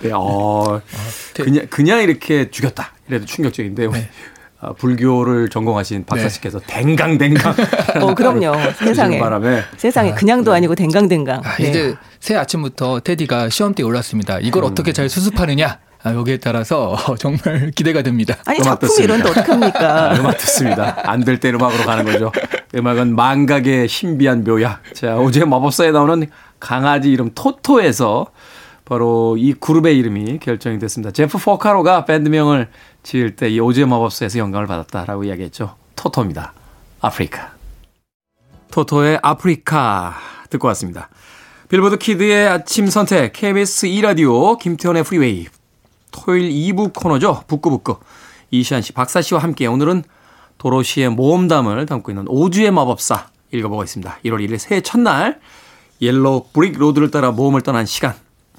네, 어, 그냥 그냥 이렇게 죽였다. 이래도 충격적인데 우리 아, 불교를 전공하신 박사 네. 씨께서 댕강댕강. 어, 그럼요. 세상에. 바람에 세상에 그냥도 아 니고 댕강댕강. 아, 네. 이제 새 아침부터 테디가 시험대에 올랐습니다. 이걸 어떻게 잘 수습하느냐? 아, 여기에 따라서 정말 기대가 됩니다. 아니 작품이 듣습니다. 이런데 어떡합니까? 아, 음악 듣습니다. 안 될 때 음악으로 가는 거죠. 음악은 망각의 신비한 묘약. 자, 오즈의 마법사에 나오는 강아지 이름 토토에서 바로 이 그룹의 이름이 결정이 됐습니다. 제프 포카로가 밴드명을 지을 때 이 오즈의 마법사에서 영감을 받았다라고 이야기했죠. 토토입니다. 아프리카. 토토의 아프리카 듣고 왔습니다. 빌보드 키드의 아침 선택 KBS 2라디오 김태원의 프리웨이 토요일 2부 코너죠. 북구북구. 이시안 씨, 박사 씨와 함께 오늘은 도로시의 모험담을 담고 있는 오즈의 마법사 읽어보고 있습니다. 1월 1일 새해 첫날 Yellow Brick Road를 따라 모험을 떠난 시간.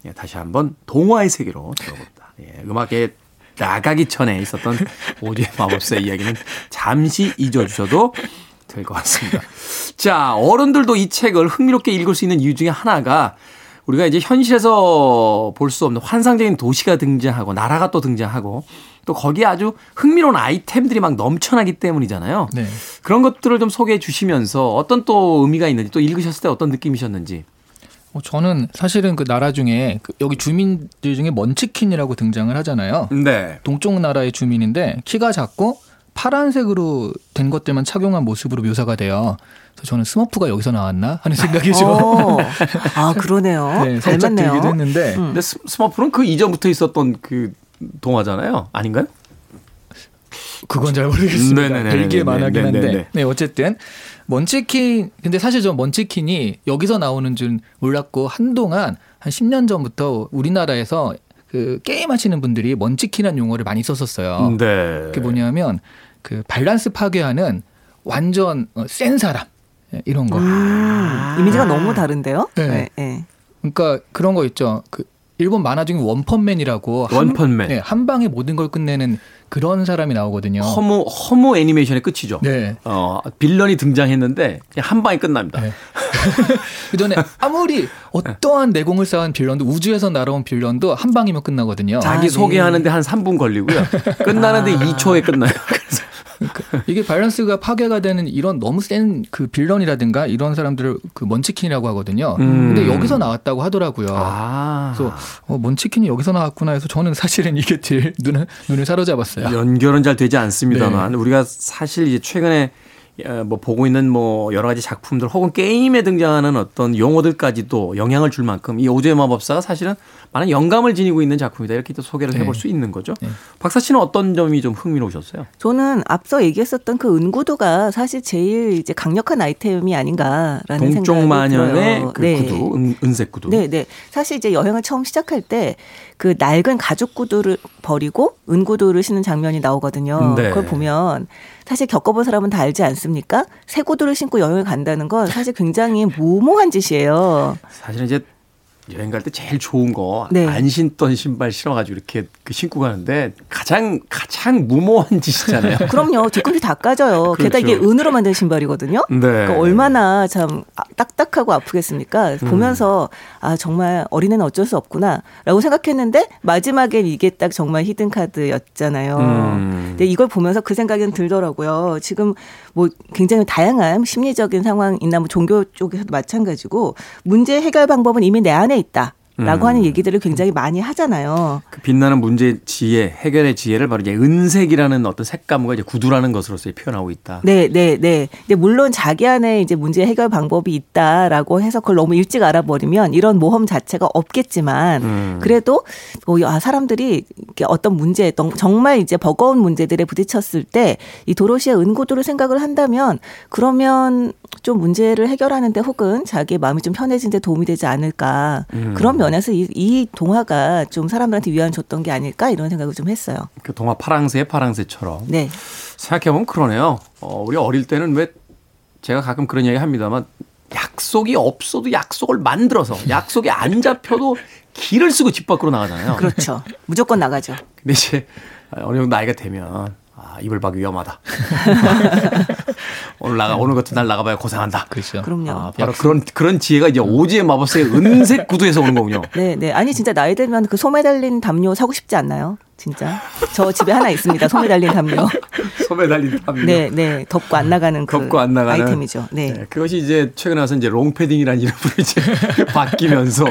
예, 다시 한번 동화의 세계로 들어봅니다. 예, 음악이 나가기 전에 있었던 오즈의 마법사의 이야기는 잠시 잊어주셔도 될 것 같습니다. 자, 어른들도 이 책을 흥미롭게 읽을 수 있는 이유 중에 하나가 우리가 이제 현실에서 볼 수 없는 환상적인 도시가 등장하고 나라가 또 등장하고 또 거기에 아주 흥미로운 아이템들이 막 넘쳐나기 때문이잖아요. 네. 그런 것들을 좀 소개해 주시면서 어떤 또 의미가 있는지 또 읽으셨을 때 어떤 느낌이셨는지. 어, 저는 사실은 그 나라 중에 그 여기 주민들 중에 먼치킨이라고 등장을 하잖아요. 네. 동쪽 나라의 주민인데 키가 작고 파란색으로 된 것들만 착용한 모습으로 묘사가 돼요. 그래서 저는 스머프가 여기서 나왔나 하는 생각이 좀 어. 아 그러네요. 네, 살짝 닮았네요. 들기도 했는데 근데 스- 스머프는 그 이전부터 있었던 그 동화잖아요. 아닌가요? 그건 잘 모르겠습니다. 네네네네네. 벨기에 만화긴 한데. 네네네. 네, 어쨌든 먼치킨 근데 사실 저 Munchkin이 여기서 나오는 줄 몰랐고 한동안 한 10년 전부터 우리나라에서 그 게임 하시는 분들이 Munchkin이라는 용어를 많이 썼었어요. 네. 그게 뭐냐면 그 밸런스 파괴하는 완전 어, 센 사람 예, 이런 거. 음, 이미지가 너무 다른데요. 네. 네. 네. 그러니까 그런 거 있죠. 그 일본 만화 중에 원펀맨이라고 원펀맨. 한, 네, 한 방에 모든 걸 끝내는 그런 사람이 나오거든요. 허무 허무 애니메이션의 끝이죠. 네. 어, 빌런이 등장했는데 그냥 한 방에 끝납니다. 네. 그 전에 아무리 어떠한 내공을 쌓은 빌런도 우주에서 날아온 빌런도 한 방이면 끝나거든요. 자기 아, 네. 소개하는데 한 3분 걸리고요. 끝나는데 아. 2초에 끝나요. 그래서 이게 밸런스가 파괴가 되는 이런 너무 센 그 빌런이라든가 이런 사람들을 그 Munchkin이라고 하거든요. 음. 근데 여기서 나왔다고 하더라고요. 아. 그래서 어, 먼치킨이 여기서 나왔구나 해서 저는 사실은 이게 제일 눈을 눈을 사로잡았어요. 연결은 잘 되지 않습니다만 네. 우리가 사실 이제 최근에 어, 뭐 보고 있는 뭐 여러 가지 작품들 혹은 게임에 등장하는 어떤 용어들까지도 영향을 줄 만큼 이 오즈의 마법사가 사실은 많은 영감을 지니고 있는 작품이다 이렇게 또 소개를 해볼 네. 수 있는 거죠. 네. 박사 씨는 어떤 점이 좀 흥미로우셨어요? 저는 앞서 얘기했었던 그 은구두가 사실 제일 이제 강력한 아이템이 아닌가라는 생각이 동쪽 마녀의 들어요. 그 네. 구두, 은, 은색 구두. 네, 네. 사실 이제 여행을 처음 시작할 때 그 낡은 가죽 구두를 버리고 은구두를 신는 장면이 나오거든요. 네. 그걸 보면 사실 겪어본 사람은 다 알지 않습니까? 새 구두를 신고 여행을 간다는 건 사실 굉장히 무모한 짓이에요. 사실은 이제 여행 갈 때 제일 좋은 거안 네. 신던 신발 신어가지고 이렇게 그 신고 가는데 가장 가장 무모한 짓이잖아요. 그럼요. 뒤꿈치 다 까져요. 게다가 이게 그렇죠. 은으로 만든 신발이거든요. 네. 그러니까 얼마나 참 아- 딱딱하고 아프겠습니까? 보면서 아 정말 어린애는 어쩔 수 없구나라고 생각했는데 마지막엔 이게 딱 정말 히든 카드였잖아요. 음. 근데 이걸 보면서 그 생각은 들더라고요. 지금 뭐 굉장히 다양한 심리적인 상황이나 뭐 종교 쪽에서도 마찬가지고 문제 해결 방법은 이미 내 안에 있다. 라고 음. 하는 얘기들을 굉장히 많이 하잖아요. 그 빛나는 문제 지혜, 해결의 지혜를 바로 이제 은색이라는 어떤 색감과 이제 구두라는 것으로서 표현하고 있다. 네, 네, 네. 근데 물론 자기 안에 이제 문제 해결 방법이 있다라고 해서 그걸 너무 일찍 알아버리면 이런 모험 자체가 없겠지만 음. 그래도 어, 아, 사람들이 어떤 문제, 정- 정말 이제 버거운 문제들에 부딪혔을 때 이 도로시의 은구도를 생각을 한다면 그러면 좀 문제를 해결하는데 혹은 자기의 마음이 좀 편해지는데 도움이 되지 않을까. 음. 그런 면 에서 이, 이 동화가 좀 사람들한테 위안 줬던 게 아닐까 이런 생각을 좀 했어요. 그 동화 파랑새의 파랑새처럼 네. 생각해보면 그러네요. 어, 우리 어릴 때는 왜 제가 가끔 그런 이야기 합니다만 약속이 없어도 약속을 만들어서 약속이 안 잡혀도 길을 쓰고 집 밖으로 나가잖아요. 그렇죠. 무조건 나가죠. 근데 이제 어느 정도 나이가 되면 아, 이불 밖이 위험하다. 오늘 나가 오늘 같은 날 나가봐야 고생한다. 그렇죠. 그럼요. 아, 바로 그런 그런 지혜가 이제 오지의 마법사의 은색 구두에서 오는 거군요. 네, 네. 아니 진짜 나이 들면 그 소매 달린 담요 사고 싶지 않나요? 진짜. 저 집에 하나 있습니다. 소매 달린 담요. 소매 달린 담요. 네, 네. 덮고 안 나가는 그 덮고 안 나가는 아이템이죠. 네. 네, 그것이 이제 최근에 와서 이제 롱패딩이라는 이름으로 이제 바뀌면서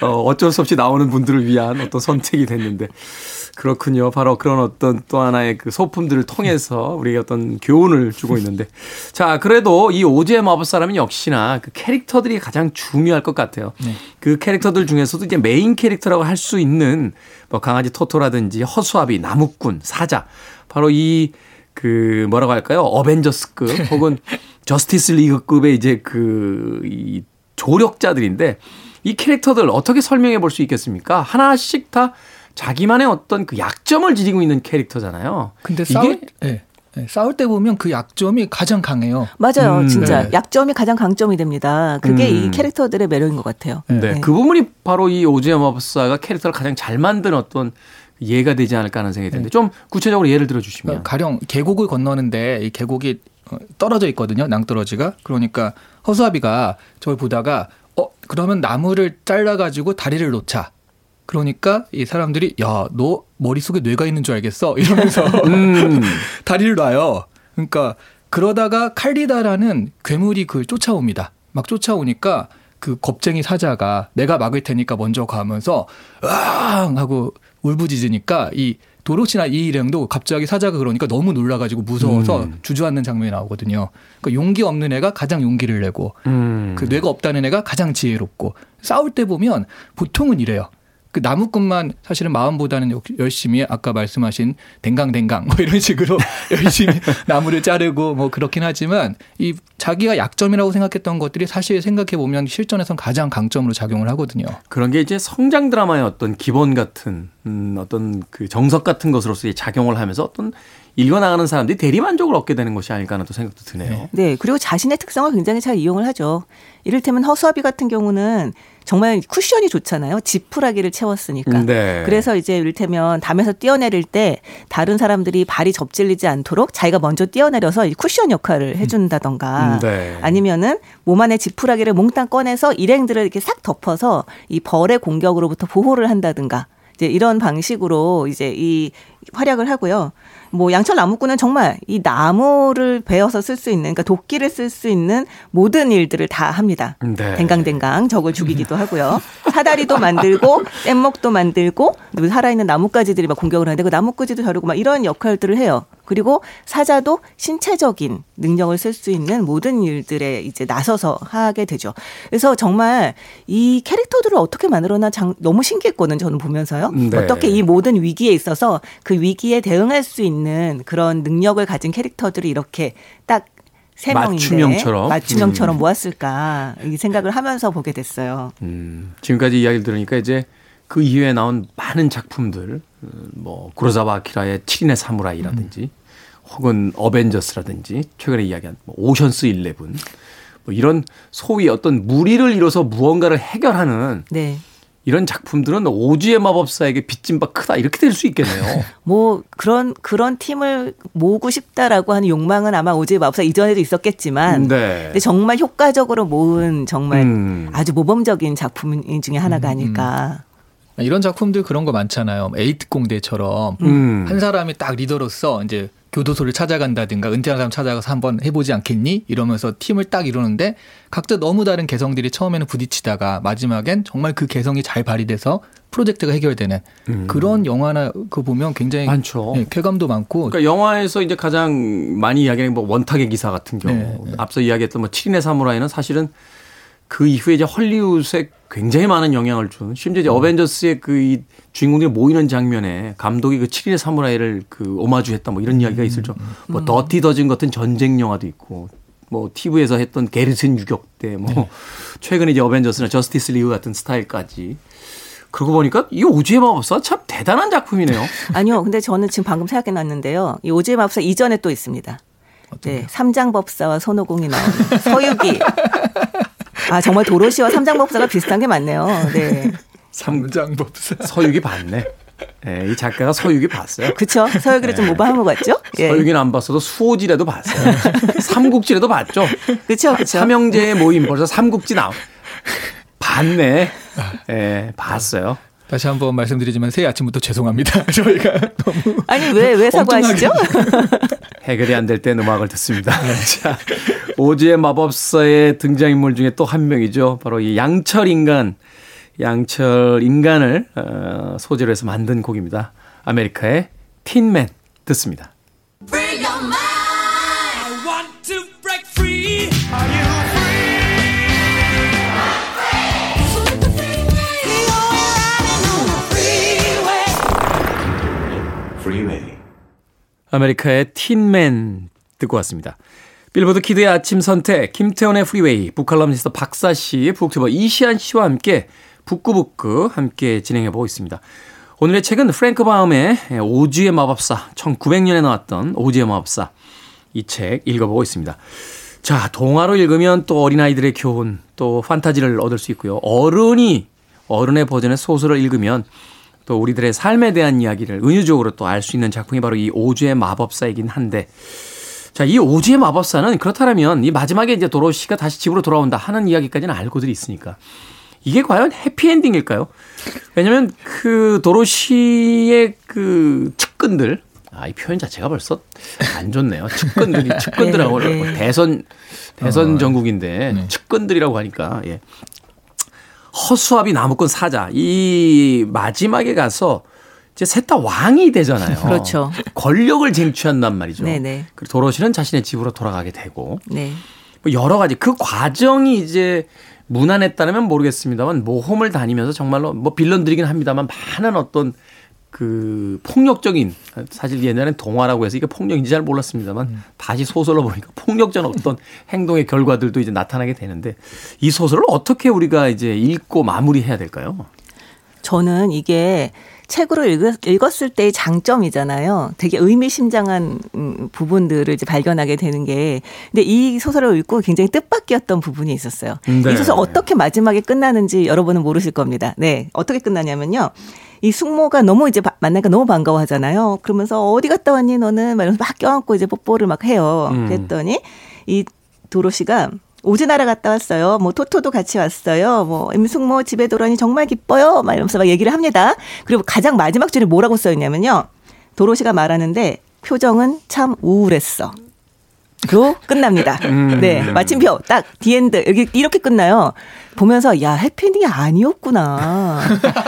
어, 어쩔 수 없이 나오는 분들을 위한 어떤 선택이 됐는데 그렇군요. 바로 그런 어떤 또 하나의 그 소품들을 통해서 우리에게 어떤 교훈을 주고 있는데 자 그래도 이 오즈의 마법사라면 역시나 그 캐릭터들이 가장 중요할 것 같아요. 그 캐릭터들 중에서도 이제 메인 캐릭터라고 할 수 있는 뭐 강아지 토토라든지 허수아비, 나무꾼, 사자 바로 이 그 뭐라고 할까요? 어벤져스급 혹은 저스티스 리그급의 이제 그 이 조력자들인데 이 캐릭터들 어떻게 설명해 볼 수 있겠습니까? 하나씩 다 자기만의 어떤 그 약점을 지니고 있는 캐릭터잖아요. 근데 이게 싸울 네. 네, 싸울 때 보면 그 약점이 가장 강해요. 맞아요. 음, 진짜 네. 약점이 가장 강점이 됩니다. 그게 음. 이 캐릭터들의 매력인 것 같아요. 네, 그 부분이 바로 이 오즈의 마법사가 캐릭터를 가장 잘 만든 어떤 예가 되지 않을까 하는 생각이 드는데 좀 구체적으로 예를 들어 주시면 그러니까 가령 계곡을 건너는데 이 계곡이 어, 떨어져 있거든요. 낭떠러지가. 그러니까 허수아비가 저걸 보다가 어 그러면 나무를 잘라 가지고 다리를 놓자. 그러니까 이 사람들이 야 너 머릿속에 뇌가 있는 줄 알겠어 이러면서 음. 다리를 놔요. 그러니까 그러다가 칼리다라는 괴물이 그 쫓아옵니다. 막 쫓아오니까 그 겁쟁이 사자가 내가 막을 테니까 먼저 가면서 으앙 하고 울부짖으니까 이 도로시나 이 일행도 갑자기 사자가 그러니까 너무 놀라가지고 무서워서 음. 주저앉는 장면이 나오거든요. 그러니까 용기 없는 애가 가장 용기를 내고 음. 그 뇌가 없다는 애가 가장 지혜롭고 싸울 때 보면 보통은 이래요. 그 나무꾼만 사실은 마음보다는 역- 열심히 아까 말씀하신 댕강댕강 뭐 이런 식으로 열심히 나무를 자르고 뭐 그렇긴 하지만 이 자기가 약점이라고 생각했던 것들이 사실 생각해 보면 실전에선 가장 강점으로 작용을 하거든요. 그런 게 이제 성장 드라마의 어떤 기본 같은 음, 어떤 그 정석 같은 것으로서의 작용을 하면서 어떤 읽어나가는 사람들이 대리만족을 얻게 되는 것이 아닐까 하는 또 생각도 드네요. 네, 그리고 자신의 특성을 굉장히 잘 이용을 하죠. 이를테면 허수아비 같은 경우는 정말 쿠션이 좋잖아요. 지푸라기를 채웠으니까. 네. 그래서 이제 이를테면 담에서 뛰어내릴 때 다른 사람들이 발이 접질리지 않도록 자기가 먼저 뛰어내려서 이 쿠션 역할을 해준다던가 음, 네. 아니면은 몸 안에 지푸라기를 몽땅 꺼내서 일행들을 이렇게 싹 덮어서 이 벌의 공격으로부터 보호를 한다든가 이제 이런 방식으로 이제 이 활약을 하고요. 뭐 양철 나무꾼은 정말 이 나무를 베어서 쓸 수 있는 그러니까 도끼를 쓸 수 있는 모든 일들을 다 합니다. 네. 댕강댕강 적을 죽이기도 하고요. 사다리도 만들고 뗏목도 만들고 살아있는 나뭇가지들이 막 공격을 하는데 그 나뭇가지도 다루고 막 이런 역할들을 해요. 그리고 사자도 신체적인 능력을 쓸 수 있는 모든 일들에 이제 나서서 하게 되죠. 그래서 정말 이 캐릭터들을 어떻게 만들어나 장, 너무 신기했거든요. 저는 보면서요. 네. 어떻게 이 모든 위기에 있어서 그 위기에 대응할 수 있는 그런 능력을 가진 캐릭터들을 이렇게 딱세 명인데 맞춤형처럼? 맞춤형처럼 음. 모았을까 이 생각을 하면서 보게 됐어요. 음, 지금까지 이야기를 들으니까 이제 그 이후에 나온 많은 작품들, 어, 뭐 구로사와 아키라의 7인의 사무라이라든지, 혹은 어벤져스라든지, 최근에 이야기한 뭐 오션스 11, 뭐 이런 소위 어떤 무리를 이뤄서 무언가를 해결하는 네. 이런 작품들은 오지의 마법사에게 빚진 바 크다 이렇게 될 수 있겠네요. 뭐 그런 그런 팀을 모으고 싶다라고 하는 욕망은 아마 오즈의 마법사 이전에도 있었겠지만 네. 근데 정말 효과적으로 모은 정말 음. 아주 모범적인 작품 중에 하나가 아닐까. 이런 작품들 그런 거 많잖아요. 에이트 공대처럼 음. 한 사람이 딱 리더로서 이제 교도소를 찾아간다든가 은퇴한 사람 찾아가서 한번 해보지 않겠니? 이러면서 팀을 딱 이루는데 각자 너무 다른 개성들이 처음에는 부딪히다가 마지막엔 정말 그 개성이 잘 발휘돼서 프로젝트가 해결되는 그런 영화나 그거 보면 굉장히 음. 많죠. 예, 쾌감도 많고 그러니까 영화에서 이제 가장 많이 이야기하는 뭐 원탁의 기사 같은 경우 네, 네. 앞서 이야기했던 뭐 7인의 사무라이는 사실은 그 이후에 이제 헐리우드에 굉장히 많은 영향을 준 심지어 이제 어벤져스의 그 이 주인공들이 모이는 장면에 감독이 그 7인의 사무라이를 그 오마주했다 뭐 이런 이야기가 있을 정도 뭐 더티 더진 같은 전쟁 영화도 있고 뭐 TV에서 했던 게르슨 유격대 뭐 최근에 이제 어벤져스나 저스티스 리그 같은 스타일까지 그러고 보니까 이 오지의 마법사 참 대단한 작품이네요. 아니요. 근데 저는 지금 방금 생각해 놨는데요. 이 오즈의 마법사 이전에 또 있습니다. 네. 삼장법사와 손오공이 나온 서유기. 아, 정말 도로시와 삼장법사가 비슷한 게 많네요. 네. 삼장법사. 서유기 봤네. 예, 이 작가가 서유기 봤어요. 그쵸? 서유기를 좀 모방한 것 같죠? 예. 서유기는 안 봤어도 수호지라도 봤어요. 삼국지라도 봤죠. 그쵸, 그쵸. 삼형제의 모임 벌써 삼국지 나오. 봤네. 예, 봤어요. 다시 한번 말씀드리지만 새해 아침부터 죄송합니다. 저희가 너무 아니, 왜, 왜 사과하시죠? 해결이 안될땐 음악을 듣습니다. 자, 오지의 마법사의 등장인물 중에 또 한 명이죠. 바로 이 양철 인간, 양철 인간을 어, 소재로 해서 만든 곡입니다. 아메리카의 틴맨 듣습니다. 아메리카의 틴맨 듣고 왔습니다. 빌보드 키드의 아침 선택, 김태원의 프리웨이, 북칼럼니스트 박사 씨, BookTuber 이시안 씨와 함께 북구북구 함께 진행해 보고 있습니다. 오늘의 책은 프랭크 바움의 오즈의 마법사, 1900년에 나왔던 오즈의 마법사 이 책 읽어보고 있습니다. 자, 동화로 읽으면 또 어린아이들의 교훈, 또 판타지를 얻을 수 있고요. 어른이 어른의 버전의 소설을 읽으면 또 우리들의 삶에 대한 이야기를 은유적으로 또 알 수 있는 작품이 바로 이 오즈의 마법사이긴 한데 자, 이 오즈의 마법사는 그렇다면 이 마지막에 이제 도로시가 다시 집으로 돌아온다 하는 이야기까지는 알고들이 있으니까 이게 과연 해피엔딩일까요? 왜냐면 그 도로시의 그 측근들 아, 이 표현 자체가 벌써 안 좋네요. 측근들이 측근들하고 네, 네. 대선 대선 어, 전국인데 네. 측근들이라고 하니까 예. 허수아비 나무꾼 사자 이 마지막에 가서 이제 셋 다 왕이 되잖아요. 그렇죠. 권력을 쟁취한단 말이죠. 네네. 그리고 도로시는 자신의 집으로 돌아가게 되고 네. 뭐 여러 가지 그 과정이 이제 무난했다면 모르겠습니다만 모험을 다니면서 정말로 뭐 빌런들이긴 합니다만 많은 어떤 그 폭력적인 사실 옛날엔 동화라고 해서 이게 폭력인지 잘 몰랐습니다만 다시 소설로 보니까 폭력적인 어떤 행동의 결과들도 이제 나타나게 되는데 이 소설을 어떻게 우리가 이제 읽고 마무리해야 될까요? 저는 이게 책으로 읽었, 읽었을 때의 장점이잖아요. 되게 의미심장한 음, 부분들을 이제 발견하게 되는 게. 근데 이 소설을 읽고 굉장히 뜻밖이었던 부분이 있었어요. 네. 이 소설 어떻게 마지막에 끝나는지 여러분은 모르실 겁니다. 네. 어떻게 끝나냐면요. 이 숙모가 너무 이제 바- 만나니까 너무 반가워하잖아요. 그러면서 어디 갔다 왔니 너는? 막 이러면서 막 껴안고 이제 뽀뽀를 막 해요. 음. 그랬더니 이 도로시가 오즈나라 갔다 왔어요. 뭐 토토도 같이 왔어요. 뭐 임숙모 집에 돌아니 정말 기뻐요. 막 이러면서 막 얘기를 합니다. 그리고 가장 마지막 줄에 뭐라고 써 있냐면요. 도로시가 말하는데 표정은 참 우울했어. 로 끝납니다. 음. 네. 마침표 딱 the end 여기 이렇게 끝나요. 보면서 야 해피엔딩이 아니었구나.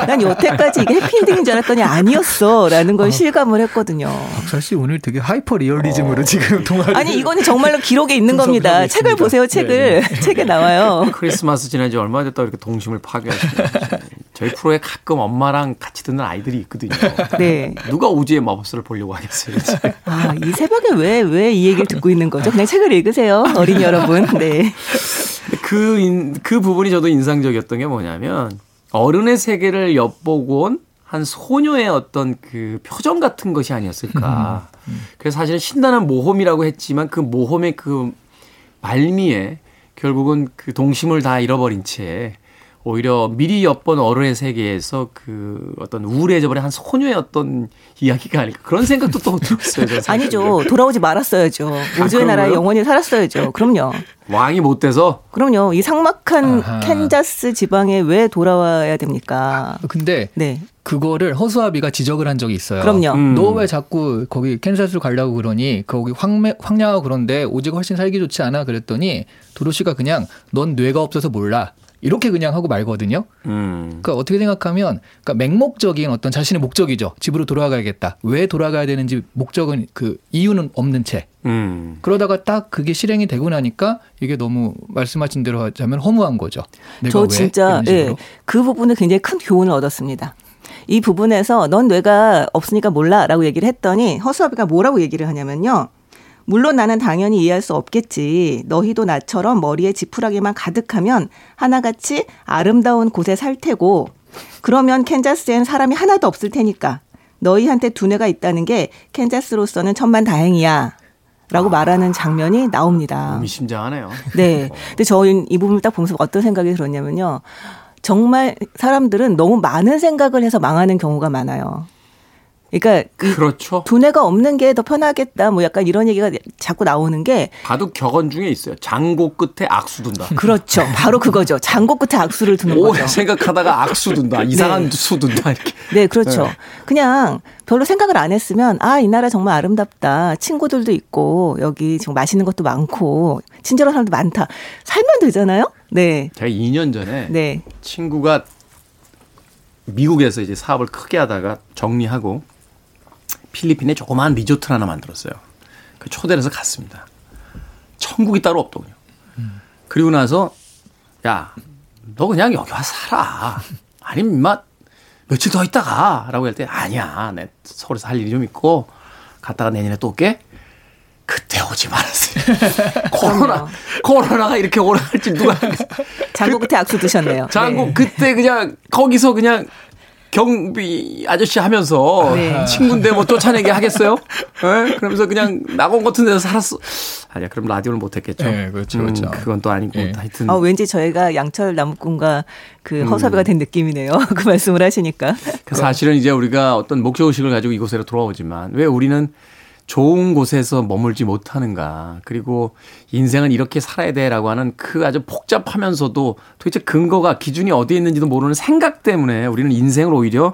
난 여태까지 이게 해피엔딩인 줄 알았더니 아니었어라는 걸 실감을 했거든요. 박사 씨 오늘 되게 하이퍼 리얼리즘으로 지금 동화를 아니 이거는 정말로 기록에 있는 겁니다. 책을. 보세요. 책을 책에 나와요. 크리스마스 지난 지 얼마 됐다고 이렇게 동심을 파괴하시는 저희 프로에 가끔 엄마랑 같이 듣는 아이들이 있거든요. 네. 누가 오지의 마법사를 보려고 하겠어요. 아, 이 새벽에 왜, 왜 이 얘기를 듣고 있는 거죠? 그냥 책을 읽으세요. 어린 여러분. 네. 그, 인, 그 부분이 저도 인상적이었던 게 뭐냐면 어른의 세계를 엿보고 온 한 소녀의 어떤 그 표정 같은 것이 아니었을까. 그래서 사실은 신나는 모험이라고 했지만 그 모험의 그 말미에 결국은 그 동심을 다 잃어버린 채 오히려 미리 엿본 어른의 세계에서 그 어떤 우울해져 버린 한 소녀의 어떤 이야기가 아닐까 그런 생각도 또 들었어요. 아니죠. 돌아오지 말았어요. 오즈의 나라에 그런가요? 영원히 살았어야죠. 그럼요. 왕이 못 돼서 그럼요. 이 삭막한 아하. 캔자스 지방에 왜 돌아와야 됩니까? 근데 네. 그거를 허수아비가 지적을 한 적이 있어요. 그럼요. 음. 너 왜 자꾸 거기 캔자스로 가려고 그러니 거기 황매, 황량하고 그런데 오즈가 훨씬 살기 좋지 않아 그랬더니 도로시가 그냥 넌 뇌가 없어서 몰라 이렇게 그냥 하고 말거든요. 음. 그러니까 어떻게 생각하면 그러니까 맹목적인 어떤 자신의 목적이죠. 집으로 돌아가야겠다. 왜 돌아가야 되는지 목적은 그 이유는 없는 채. 음. 그러다가 딱 그게 실행이 되고 나니까 이게 너무 말씀하신 대로 하자면 허무한 거죠. 내가 저 왜? 진짜 예. 그 부분을 굉장히 큰 교훈을 얻었습니다. 이 부분에서 넌 뇌가 없으니까 몰라라고 얘기를 했더니 허수아비가 뭐라고 얘기를 하냐면요. 물론 나는 당연히 이해할 수 없겠지. 너희도 나처럼 머리에 지푸라기만 가득하면 하나같이 아름다운 곳에 살 테고 그러면 캔자스엔 사람이 하나도 없을 테니까 너희한테 두뇌가 있다는 게 캔자스로서는 천만 다행이야. 라고 말하는 장면이 나옵니다. 의미심장하네요. 네. 근데 저는 이 부분을 딱 보면서 어떤 생각이 들었냐면요. 정말 사람들은 너무 많은 생각을 해서 망하는 경우가 많아요. 그러니까 이 그렇죠. 두뇌가 없는 게 더 편하겠다. 뭐 약간 이런 얘기가 자꾸 나오는 게 바둑 격언 중에 있어요. 장고 끝에 악수 둔다. 그렇죠. 바로 그거죠. 장고 끝에 악수를 두는 오래 거죠. 생각하다가 악수 둔다. 이상한 네. 수 둔다. 이렇게. 네, 그렇죠. 네. 그냥 별로 생각을 안 했으면 아, 이 나라 정말 아름답다. 친구들도 있고 여기 지금 맛있는 것도 많고 친절한 사람도 많다. 살면 되잖아요. 네. 제가 2년 전에 네. 친구가 미국에서 이제 사업을 크게 하다가 정리하고 필리핀에 조그마한 리조트를 하나 만들었어요. 그 초대를 해서 갔습니다. 천국이 따로 없더군요. 그리고 나서 야, 너 그냥 여기 와서 살아. 아니면 임마 며칠 더 있다가 라고 할 때 아니야. 내 서울에서 할 일이 좀 있고 갔다가 내년에 또 올게. 그때 오지 말았어요. 코로나, 코로나가 이렇게 오래 할지 누가 알겠어. 장고 끝에 악수 드셨네요. 장고 네. 그때 그냥 거기서 그냥 경비 아저씨 하면서 네. 친구인데 뭐 쫓아내게 하겠어요? 예? 그러면서 그냥 낙원 같은 데서 살았어. 아니야, 그럼 라디오를 못 했겠죠. 네, 그렇죠, 그렇죠. 음, 그건 또 아니고 네. 하여튼 아, 왠지 저희가 양철 나무꾼과 그 음. 허사비가 된 느낌이네요. 그 말씀을 하시니까. 그 사실은 이제 우리가 어떤 목적 의식을 가지고 이곳으로 돌아오지만 왜 우리는 좋은 곳에서 머물지 못하는가. 그리고 인생은 이렇게 살아야 돼라고 하는 그 아주 복잡하면서도 도대체 근거가 기준이 어디에 있는지도 모르는 생각 때문에 우리는 인생을 오히려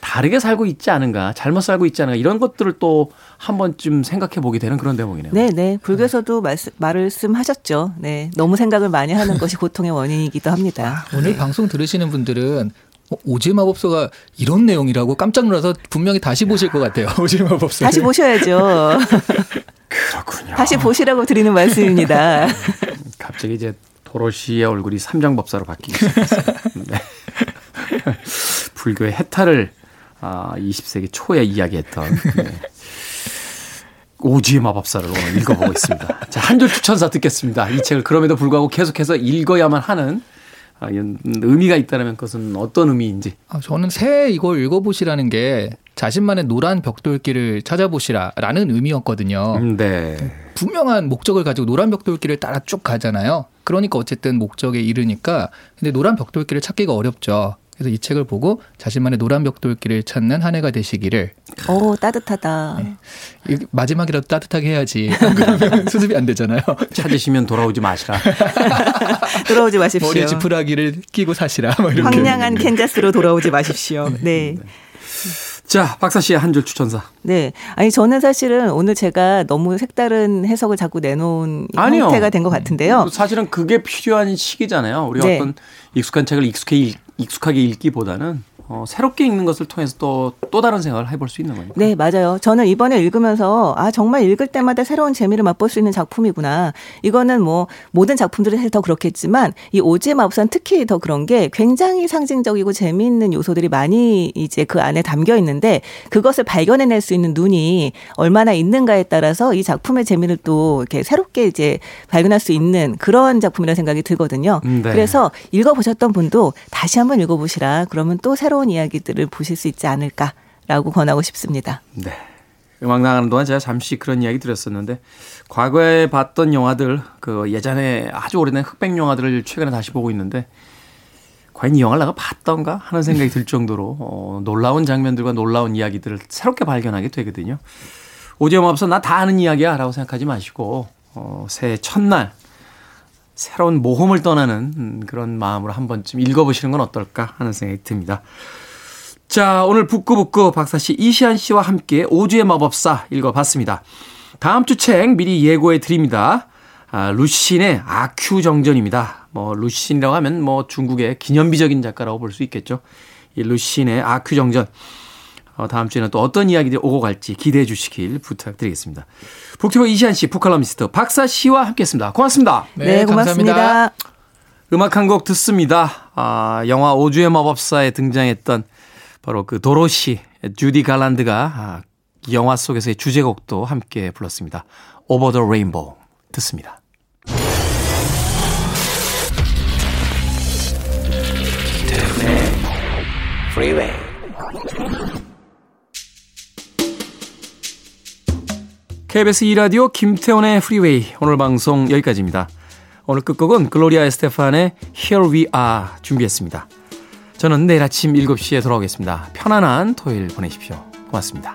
다르게 살고 있지 않은가, 잘못 살고 있지 않은가 이런 것들을 또 한 번쯤 생각해 보게 되는 그런 대목이네요. 네, 네. 불교에서도 말씀, 말씀하셨죠. 네. 너무 생각을 많이 하는 것이 고통의 원인이기도 합니다. 오늘 방송 들으시는 분들은 어, 오제 마법서가 이런 내용이라고 깜짝 놀라서 분명히 다시 보실 것 같아요. 오제 마법서. 다시 보셔야죠. 그렇군요. 다시 보시라고 드리는 말씀입니다. 갑자기 이제 도로시의 얼굴이 삼장법사로 바뀌기 시작했어요. 네. 불교의 해탈을 아, 20세기 초에 이야기했던 네. 오지의 마법사를 오늘 읽어보고 있습니다. 자, 한 줄 추천사 듣겠습니다. 이 책을 그럼에도 불구하고 계속해서 읽어야만 하는 아, 이런 의미가 있다면 그것은 어떤 의미인지. 아, 저는 새 이걸 읽어보시라는 게 자신만의 노란 벽돌길을 찾아보시라라는 의미였거든요. 음, 네. 분명한 목적을 가지고 노란 벽돌길을 따라 쭉 가잖아요. 그러니까 어쨌든 목적에 이르니까 근데 노란 벽돌길을 찾기가 어렵죠. 그래서 이 책을 보고 자신만의 노란 벽돌길을 찾는 한 해가 되시기를 오, 따뜻하다. 이게 마지막이라도 따뜻하게 해야지. 안 그러면 수습이 안 되잖아요. 찾으시면 돌아오지 마시라. 돌아오지 마십시오. 머리에 지푸라기를 끼고 사시라. 뭐 이렇게. 황량한 캔자스로 돌아오지 마십시오. 네. 자, 박사 씨의 한 줄 추천사. 네. 아니, 저는 사실은 오늘 제가 너무 색다른 해석을 자꾸 내놓은 아니요. 형태가 된 것 같은데요. 사실은 그게 필요한 시기잖아요. 우리 가 네. 어떤 익숙한 책을 익숙해, 읽- 익숙하게 읽기보다는 어, 새롭게 읽는 것을 통해서 또, 또 다른 생각을 해볼 수 있는 거니까. 네, 맞아요. 저는 이번에 읽으면서 아 정말 읽을 때마다 새로운 재미를 맛볼 수 있는 작품이구나. 이거는 뭐 모든 작품들이 더 그렇겠지만 이 오지의 마법사는 특히 더 그런 게 굉장히 상징적이고 재미있는 요소들이 많이 이제 그 안에 담겨 있는데 그것을 발견해낼 수 있는 눈이 얼마나 있는가에 따라서 이 작품의 재미를 또 이렇게 새롭게 이제 발견할 수 있는 그런 작품이라는 생각이 들거든요. 음, 네. 그래서 읽어보셨던 분도 다시 한번 읽어보시라. 그러면 또 새로 운 이야기들을 보실 수 있지 않을까라고 권하고 싶습니다. 네. 음악 나가는 동안 제가 잠시 그런 이야기 드렸었는데 과거에 봤던 영화들 그 예전에 아주 오래된 흑백 영화들을 최근에 다시 보고 있는데 과연 이 영화를 내가 봤던가 하는 생각이 들 정도로 어, 놀라운 장면들과 놀라운 이야기들을 새롭게 발견하게 되거든요. 오지엄 앞서 나 다 아는 이야기야 라고 생각하지 마시고 어, 새해 첫날 새로운 모험을 떠나는 음, 그런 마음으로 한 번쯤 읽어보시는 건 어떨까 하는 생각이 듭니다. 자, 오늘 북구북구 박사 씨, 이시안 씨와 함께 오주의 마법사 읽어봤습니다. 다음 주 책 미리 예고해 드립니다. 아, 루신의 아큐 정전입니다. 뭐 루신이라고 하면 뭐 중국의 기념비적인 작가라고 볼 수 있겠죠. 이 루신의 아큐 정전. 어, 다음 주에는 또 어떤 이야기들이 오고 갈지 기대해 주시길 부탁드리겠습니다. 북튜버 이시안 씨, 북칼럼니스트 박사 씨와 함께했습니다. 고맙습니다. 네, 고맙습니다. 음악 한 곡 듣습니다. 아, 영화 오즈의 마법사에 등장했던 바로 그 도로시, 주디 갈란드가 아, 영화 속에서의 주제곡도 함께 불렀습니다. Over the Rainbow 듣습니다. Freeway. KBS 2라디오 김태훈의 프리웨이 오늘 방송 여기까지입니다. 오늘 끝곡은 글로리아 에스테판의 Here We Are 준비했습니다. 저는 내일 아침 7시에 돌아오겠습니다. 편안한 토요일 보내십시오. 고맙습니다.